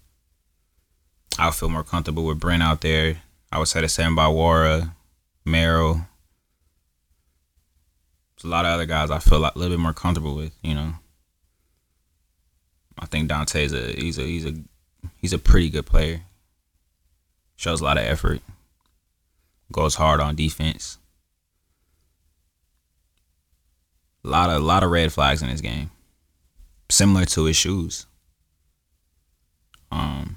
I'll feel more comfortable with Bryn out there. I would say the same about Nwora, Merrill. There's a lot of other guys I feel a little bit more comfortable with. You know, I think Donte's a he's a he's a he's a pretty good player shows a lot of effort, goes hard on defense. A lot of a lot of red flags in his game, similar to his shoes. Um,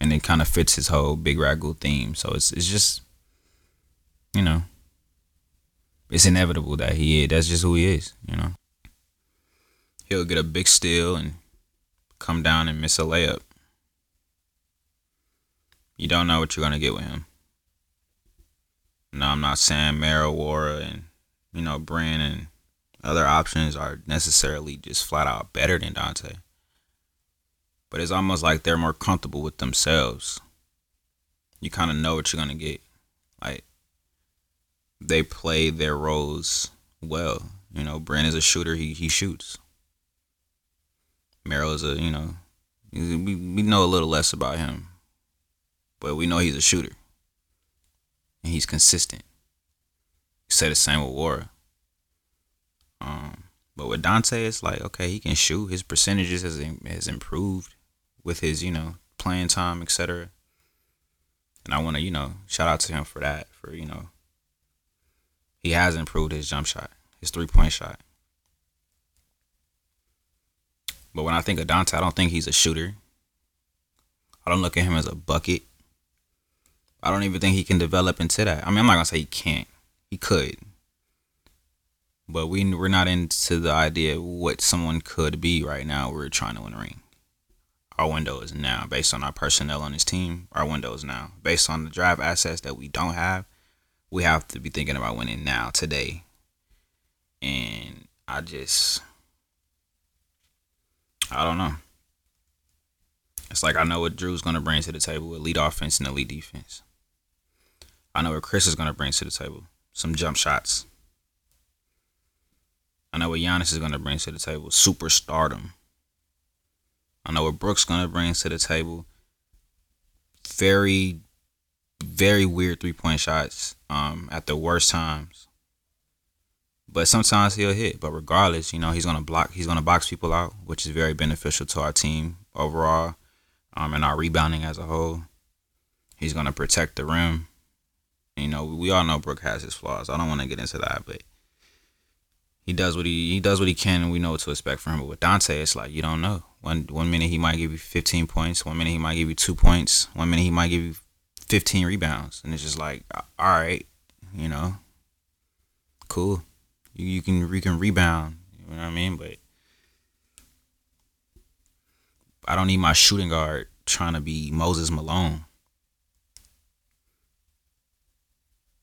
and it kind of fits his whole big ragu theme. So it's it's just, you know, it's inevitable that he is. That's just who he is. You know, he'll get a big steal and come down and miss a layup you don't know what you're gonna get with him. No, I'm not saying Nwora, and you know Bryn and other options are necessarily just flat out better than Donte. But it's almost like they're more comfortable with themselves. You kind of know what you're gonna get. Like they play their roles well. You know, Bryn is a shooter. He he shoots. Merrill is a you know, we we know a little less about him but we know he's a shooter. And he's consistent. You say the same with Nwora. Um, but with Donte, it's like, okay, he can shoot. His percentages has, has improved with his, you know, playing time, etc. And I want to, you know, shout out to him for that. For, you know, he has improved his jump shot, his three point shot. But when I think of Donte, I don't think he's a shooter. I don't look at him as a bucket. I don't even think he can develop into that. I mean, I'm not gonna say he can't. He could, but we we're not into the idea of what someone could be right now. We're trying to win a ring. Our window is now, based on our personnel on his team. Our window is now, based on the draft assets that we don't have. We have to be thinking about winning now, today. And I just, I don't know. It's like I know what Jrue's gonna bring to the table: elite offense and elite defense. I know what Khris is going to bring to the table some jump shots. I know what Giannis is going to bring to the table superstardom. I know what Brooks going to bring to the table very, very weird three point shots um, at the worst times. But sometimes he'll hit. But regardless, you know, he's gonna block he's gonna box people out, which is very beneficial to our team overall, um, and our rebounding as a whole. He's gonna protect the rim. You know, we all know Brook has his flaws. I don't want to get into that, but he does what he he does what he can, and we know what to expect from him. But with Donte, it's like you don't know. One one minute he might give you 15 points, one minute he might give you two points, one minute he might give you 15 rebounds, and it's just like, all right, you know, cool. You you can you can rebound, you know what I mean? But I don't need my shooting guard trying to be Moses Malone.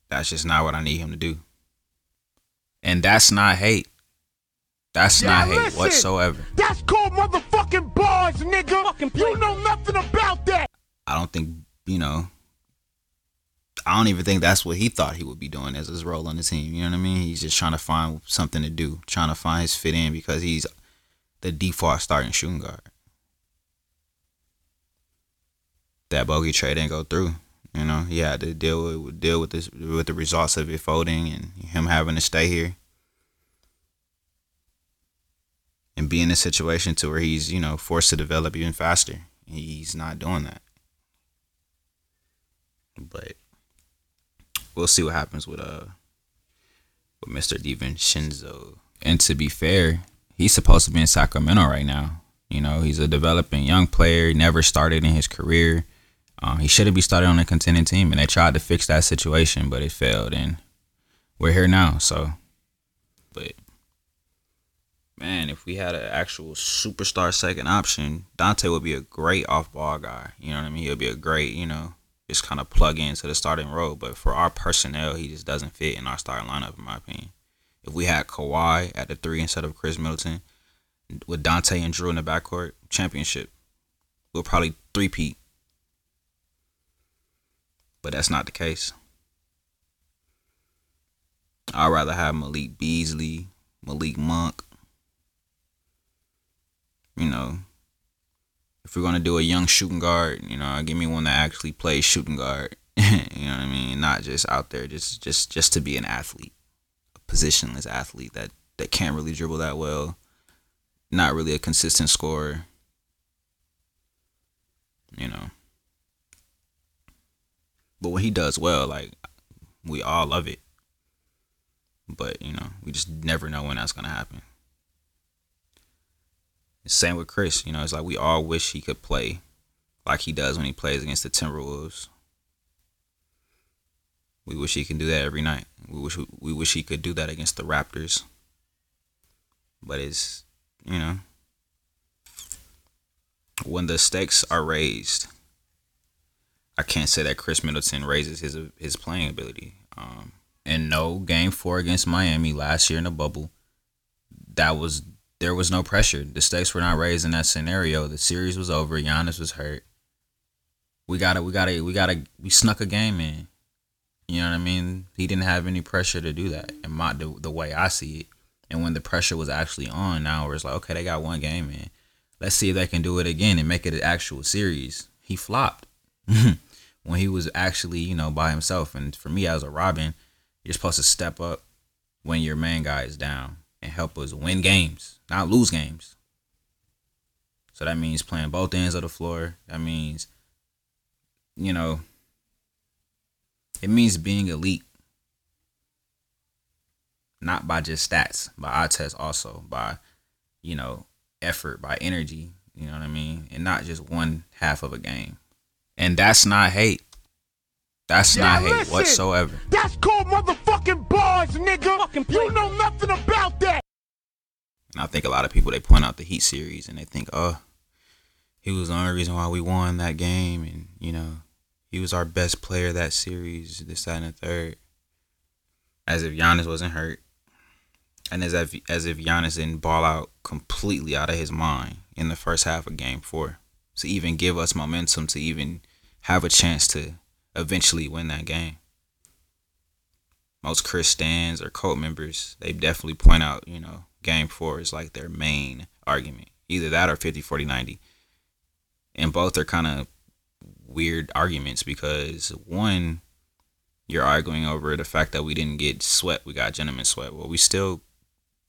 That's just not what I need him to do. And that's not hate. That's Yeah, not hate listen. whatsoever. That's called motherfucking bars, nigga. You know nothing about that. I don't think, you know, I don't even think that's what he thought he would be doing as his role on the team. You know what I mean? He's just trying to find something to do, trying to find his fit in because he's the default starting shooting guard. That Bogi trade didn't go through. You know, he had to deal with deal with this with the results of it folding and him having to stay here. And be in a situation to where he's, you know, forced to develop even faster. He's not doing that. But we'll see what happens with uh with Mr. DiVincenzo. And to be fair, he's supposed to be in Sacramento right now. You know, he's a developing young player, never started in his career. Um, he shouldn't be started on a contending team, and they tried to fix that situation, but it failed, and we're here now. So, but man, if we had an actual superstar second option, Donte would be a great off-ball guy. You know what I mean? He'll be a great, you know, just kind of plug into the starting role. But for our personnel, he just doesn't fit in our starting lineup, in my opinion. If we had Kawhi at the three instead of Khris Middleton, with Dante and Jrue in the backcourt, championship, we'll probably three-peat. But that's not the case. I'd rather have Malik Beasley, Malik Monk. You know, if we're gonna do a young shooting guard, you know, give me one that actually plays shooting guard. <laughs> you know what I mean? Not just out there just just just to be an athlete, a positionless athlete that that can't really dribble that well, not really a consistent scorer. You know. But when he does well, like we all love it. But, you know, we just never know when that's gonna happen. Same with Khris, you know, it's like we all wish he could play like he does when he plays against the Timberwolves. We wish he can do that every night. We wish we wish he could do that against the Raptors. But it's you know when the stakes are raised, I can't say that Khris Middleton raises his his playing ability. Um, and no, game four against Miami last year in the bubble, that was there was no pressure. The stakes were not raised in that scenario. The series was over. Giannis was hurt. We gotta, we gotta, we gotta, we snuck a game in. You know what I mean? He didn't have any pressure to do that, in my the, the way I see it. And when the pressure was actually on, now it's like, okay, they got one game in. Let's see if they can do it again and make it an actual series. He flopped <laughs> when he was actually, you know, by himself. And for me, as a Robin, you're supposed to step up when your main guy is down and help us win games, not lose games. So that means playing both ends of the floor. That means, you know, it means being elite. Not by just stats, by eye test also, by, you know, effort, by energy, you know what I mean? And not just one half of a game. And that's not hate. That's Yeah, not hate whatsoever. That's called motherfucking bars, nigga. You know nothing about that. And I think a lot of people they point out the Heat series and they think, oh, he was the only reason why we won that game, and you know, he was our best player that series, this, that, and the third. As if Giannis wasn't hurt, and as if as if Giannis didn't ball out completely out of his mind in the first half of Game Four to even give us momentum to even have a chance to eventually win that game. Most Khris stands or cult members, they definitely point out, you know, game four is like their main argument. Either that or 50, 40, 90. And both are kind of weird arguments because one, you're arguing over the fact that we didn't get swept. We got gentlemen swept. Well, we still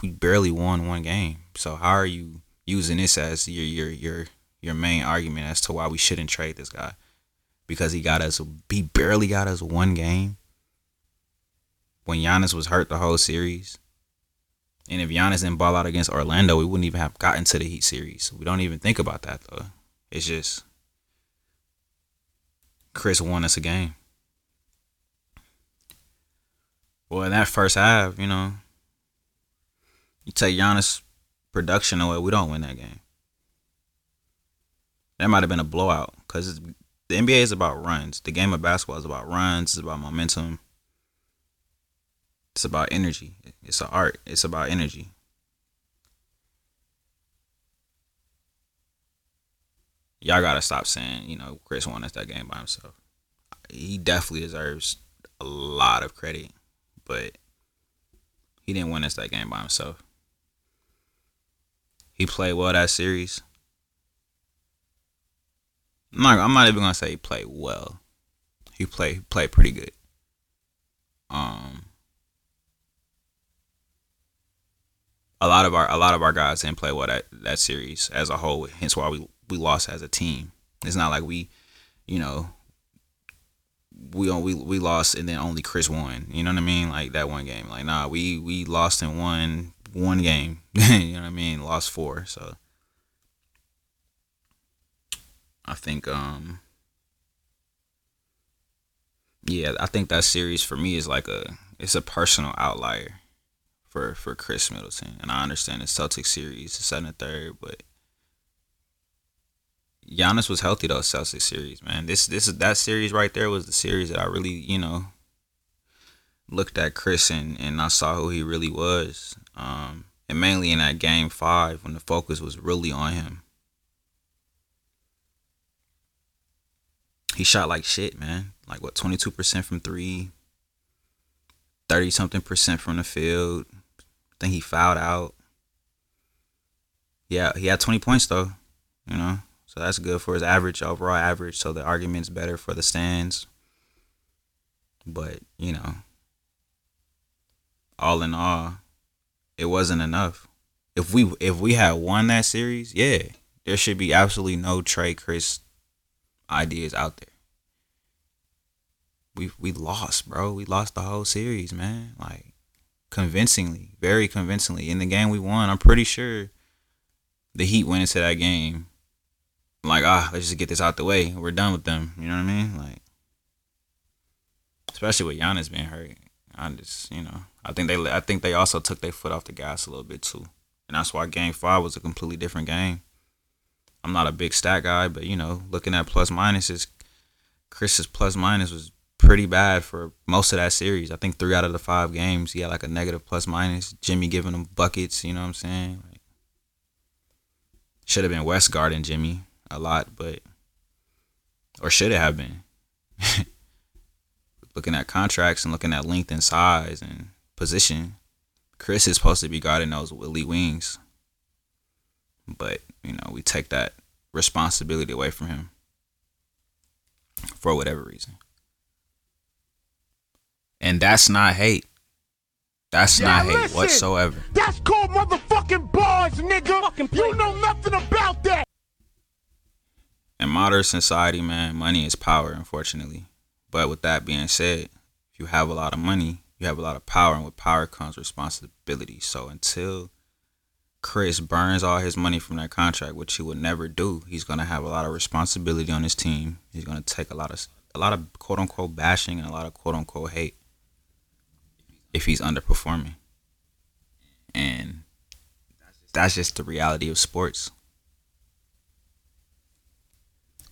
we barely won one game. So how are you using this as your your your your main argument as to why we shouldn't trade this guy? Because he got us he barely got us one game. When Giannis was hurt the whole series. And if Giannis didn't ball out against Orlando, we wouldn't even have gotten to the Heat series. We don't even think about that though. It's just Khris won us a game. Well, in that first half, you know, you take Giannis production away, we don't win that game. That might have been a blowout because the NBA is about runs. The game of basketball is about runs. It's about momentum. It's about energy. It's an art. It's about energy. Y'all gotta stop saying, you know, Khris won us that game by himself. He definitely deserves a lot of credit, but he didn't win us that game by himself. He played well that series. I'm not, I'm not even gonna say he played well. He played played pretty good. Um, a lot of our a lot of our guys didn't play well that that series as a whole. Hence why we we lost as a team. It's not like we, you know, we we we lost and then only Khris won. You know what I mean? Like that one game. Like nah, we we lost and won one game. <laughs> you know what I mean? Lost four. So I think um yeah, I think that series for me is like a it's a personal outlier for for Khris Middleton. And I understand the Celtics series, the second and third, but Giannis was healthy though, Celtics series, man. This this is that series right there was the series that I really, you know, looked at Khris and, and I saw who he really was. Um, and mainly in that game five when the focus was really on him. He shot like shit, man. Like what, twenty two percent from three, 30 something percent from the field. I think he fouled out. Yeah, he had 20 points though, you know. So that's good for his average, overall average. So the argument's better for the stands. But, you know, all in all, it wasn't enough. If we if we had won that series, yeah, there should be absolutely no Trey Khris ideas out there. We we lost, bro. We lost the whole series, man. Like convincingly, very convincingly. In the game we won, I'm pretty sure the Heat went into that game like, ah, let's just get this out the way. We're done with them. You know what I mean? Like, especially with Giannis being hurt. I just, you know, I think they, I think they also took their foot off the gas a little bit too, and that's why Game Five was a completely different game. I'm not a big stat guy, but you know, looking at plus minuses, Khris's plus minus was pretty bad for most of that series. I think three out of the five games he had like a negative plus minus. Jimmy giving him buckets, you know what I'm saying? Like, should have been Wes guarding Jimmy a lot, but or should it have been? <laughs> looking at contracts and looking at length and size and position, Khris is supposed to be guarding those elite wings. But, you know, we take that responsibility away from him for whatever reason. And that's not hate. That's Now not hate listen, whatsoever. That's called motherfucking bars, nigga. You know nothing about that. in modern society, man, money is power, unfortunately. But with that being said, if you have a lot of money, you have a lot of power, and with power comes responsibility. So until Khris burns all his money from that contract, which he would never do, he's gonna have a lot of responsibility on his team. He's gonna take a lot of a lot of quote unquote bashing and a lot of quote unquote hate if he's underperforming. And that's just the reality of sports.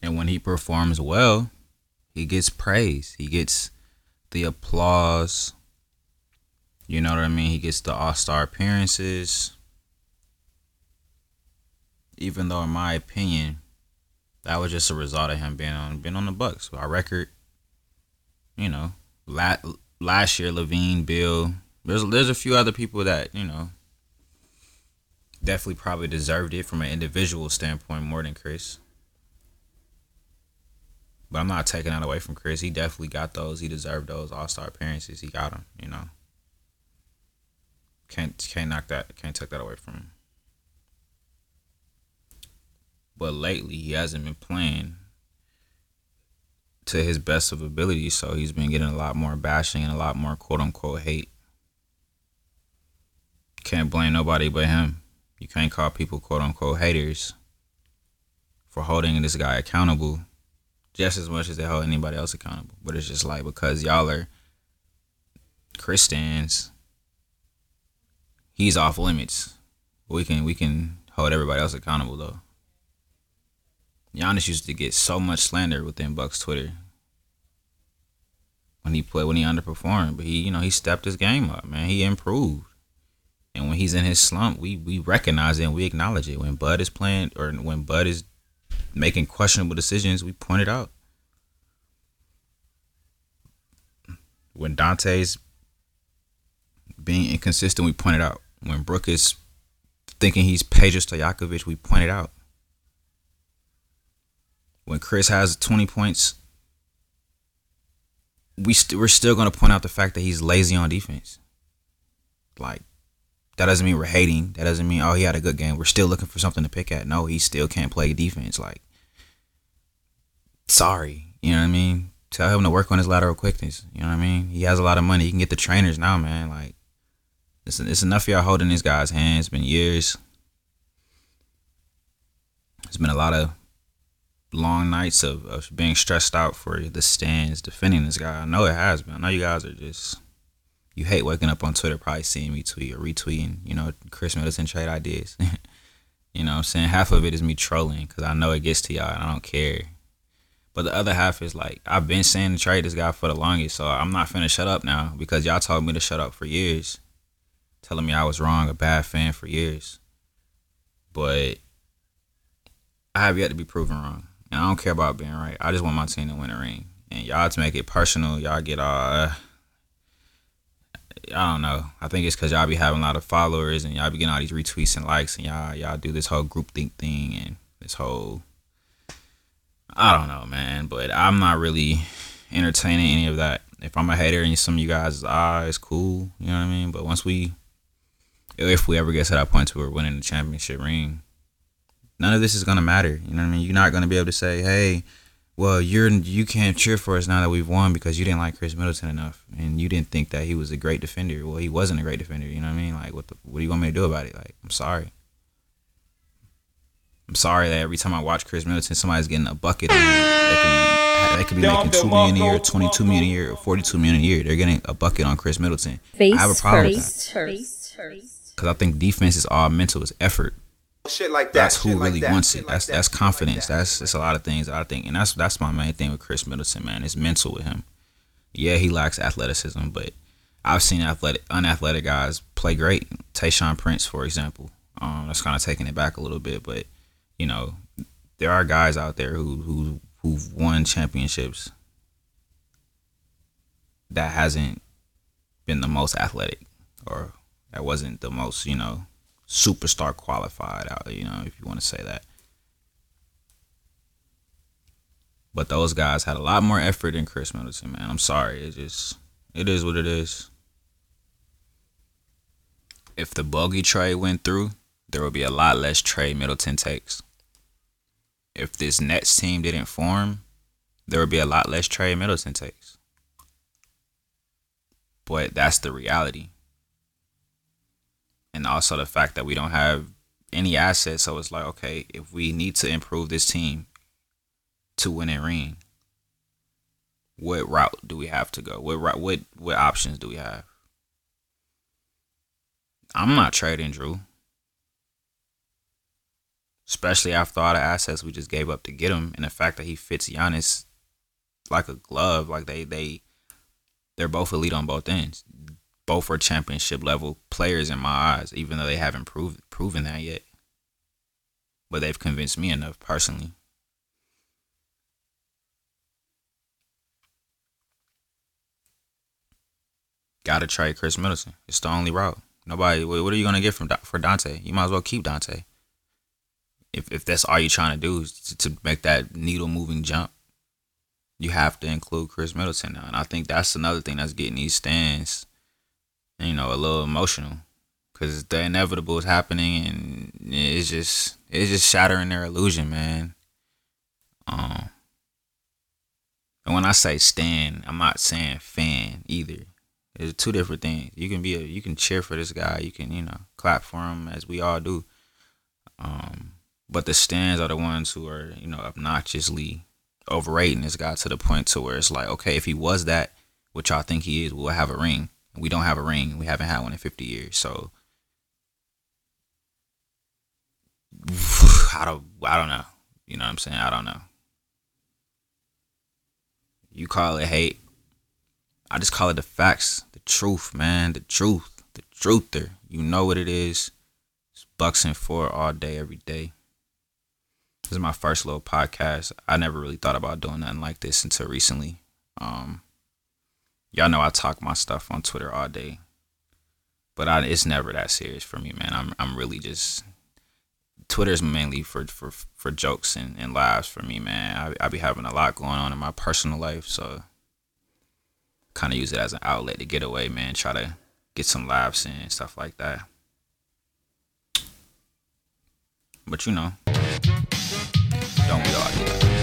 And when he performs well, he gets praise. He gets the applause. You know what I mean? He gets the all star appearances. Even though, in my opinion, that was just a result of him being on being on the Bucks. Our record, you know, la- last year LaVine, Beal. There's there's a few other people that you know definitely probably deserved it from an individual standpoint more than Khris. But I'm not taking that away from Khris. He definitely got those. He deserved those All Star appearances. He got them. You know. Can't can't knock that. Can't take that away from him. But lately, he hasn't been playing to his best of ability, so he's been getting a lot more bashing and a lot more quote unquote hate. Can't blame nobody but him. You can't call people quote unquote haters for holding this guy accountable just as much as they hold anybody else accountable. But it's just like because y'all are Christians, he's off limits. We can we can hold everybody else accountable though. Giannis used to get so much slander within Bucks Twitter when he played when he underperformed, but he you know he stepped his game up, man. He improved, and when he's in his slump, we we recognize it and we acknowledge it. When Bud is playing or when Bud is making questionable decisions, we point it out. When Donte's being inconsistent, we point it out. When Brook is thinking he's Peja Stojakovic, we point it out. When Khris has 20 points, we we st- we're still going to point out the fact that he's lazy on defense. Like, that doesn't mean we're hating. That doesn't mean, oh, he had a good game. We're still looking for something to pick at. No, he still can't play defense. Like, sorry. You know what I mean? Tell him to work on his lateral quickness. You know what I mean? He has a lot of money. He can get the trainers now, man. Like, it's, it's enough of y'all holding this guy's hands. It's been years. It's been a lot of long nights of, of being stressed out for the stands defending this guy. I know it has been. I know you guys are just you hate waking up on Twitter probably seeing me tweet or retweeting, you know, Khris Middleton trade ideas. <laughs> you know I'm saying? Half of it is me trolling because I know it gets to y'all and I don't care. But the other half is like I've been saying to trade this guy for the longest, so I'm not finna shut up now because y'all told me to shut up for years, telling me I was wrong, a bad fan for years. But I have yet to be proven wrong. And I don't care about being right. I just want my team to win a ring. And y'all to make it personal, y'all get all. Uh, I don't know. I think it's because y'all be having a lot of followers and y'all be getting all these retweets and likes and y'all y'all do this whole group think thing and this whole. I don't know, man. But I'm not really entertaining any of that. If I'm a hater and some of you guys, ah, it's cool. You know what I mean? But once we, if we ever get to that point to where we're winning the championship ring, none of this is gonna matter. You know what I mean? You're not gonna be able to say, "Hey, well, you're you can't cheer for us now that we've won because you didn't like Khris Middleton enough and you didn't think that he was a great defender." Well, he wasn't a great defender. You know what I mean? Like, what the, what do you want me to do about it? Like, I'm sorry. I'm sorry that every time I watch Khris Middleton, somebody's getting a bucket. On they could be making two million a year, twenty-two million a year, or forty-two million a year. They're getting a bucket on Khris Middleton. Face I have a problem first. with that because I think defense is all mental. It's effort. Shit like that. That's who shit like really that, wants shit it. like That's that, that's like confidence. that. That's it's a lot of things I think, and that's that's my main thing with Khris Middleton, man. It's mental with him. Yeah, he lacks athleticism, but I've seen athletic, unathletic guys play great. Tayshaun Prince, for example. Um, that's kind of taking it back a little bit, but you know, there are guys out there who who who've won championships that hasn't been the most athletic or that wasn't the most, you know, superstar qualified out, you know, if you want to say that. But those guys had a lot more effort than Khris Middleton, man. I'm sorry. It just it is what it is. If the Bogi trade went through, there would be a lot less trade Middleton takes. If this Nets team didn't form, there would be a lot less trade Middleton takes. But that's the reality and also the fact that we don't have any assets. So it's like, okay, if we need to improve this team to win a ring, what route do we have to go? What what what options do we have? I'm not trading Jrue, especially after all the assets we just gave up to get him, and the fact that he fits Giannis like a glove. Like they they they're both elite on both ends both are championship level players in my eyes, even though they haven't proved proven that yet. But they've convinced me enough personally. Gotta trade Khris Middleton. It's the only route. Nobody. What are you gonna get from for Donte? You might as well keep Donte. If if that's all you're trying to do is to, to make that needle moving jump, you have to include Khris Middleton now, and I think that's another thing that's getting these stands, you know, a little emotional because the inevitable is happening, and it's just it's just shattering their illusion, man. Um, and when I say stand, I'm not saying fan either. There's two different things. You can be a you can cheer for this guy, you can, you know, clap for him as we all do. Um, but the stands are the ones who are, you know, obnoxiously overrating this guy to the point to where it's like, okay, if he was that, which I think he is, we'll have a ring. We don't have a ring. We haven't had one in 50 years. So <sighs> I don't I don't know. You know what I'm saying? I don't know. You call it hate. I just call it the facts, the truth, man, the truth, the truther. You know what it is. It's Bucks and four all day, every day. This is my first little podcast. I never really thought about doing nothing like this until recently. Um, y'all know I talk my stuff on Twitter all day, but I, it's never that serious for me, man. I'm I'm really just Twitter's mainly for for for jokes and, and laughs for me, man. I I be having a lot going on in my personal life, so kind of use it as an outlet to get away, man. Try to get some laughs in and stuff like that. But you know, don't we all?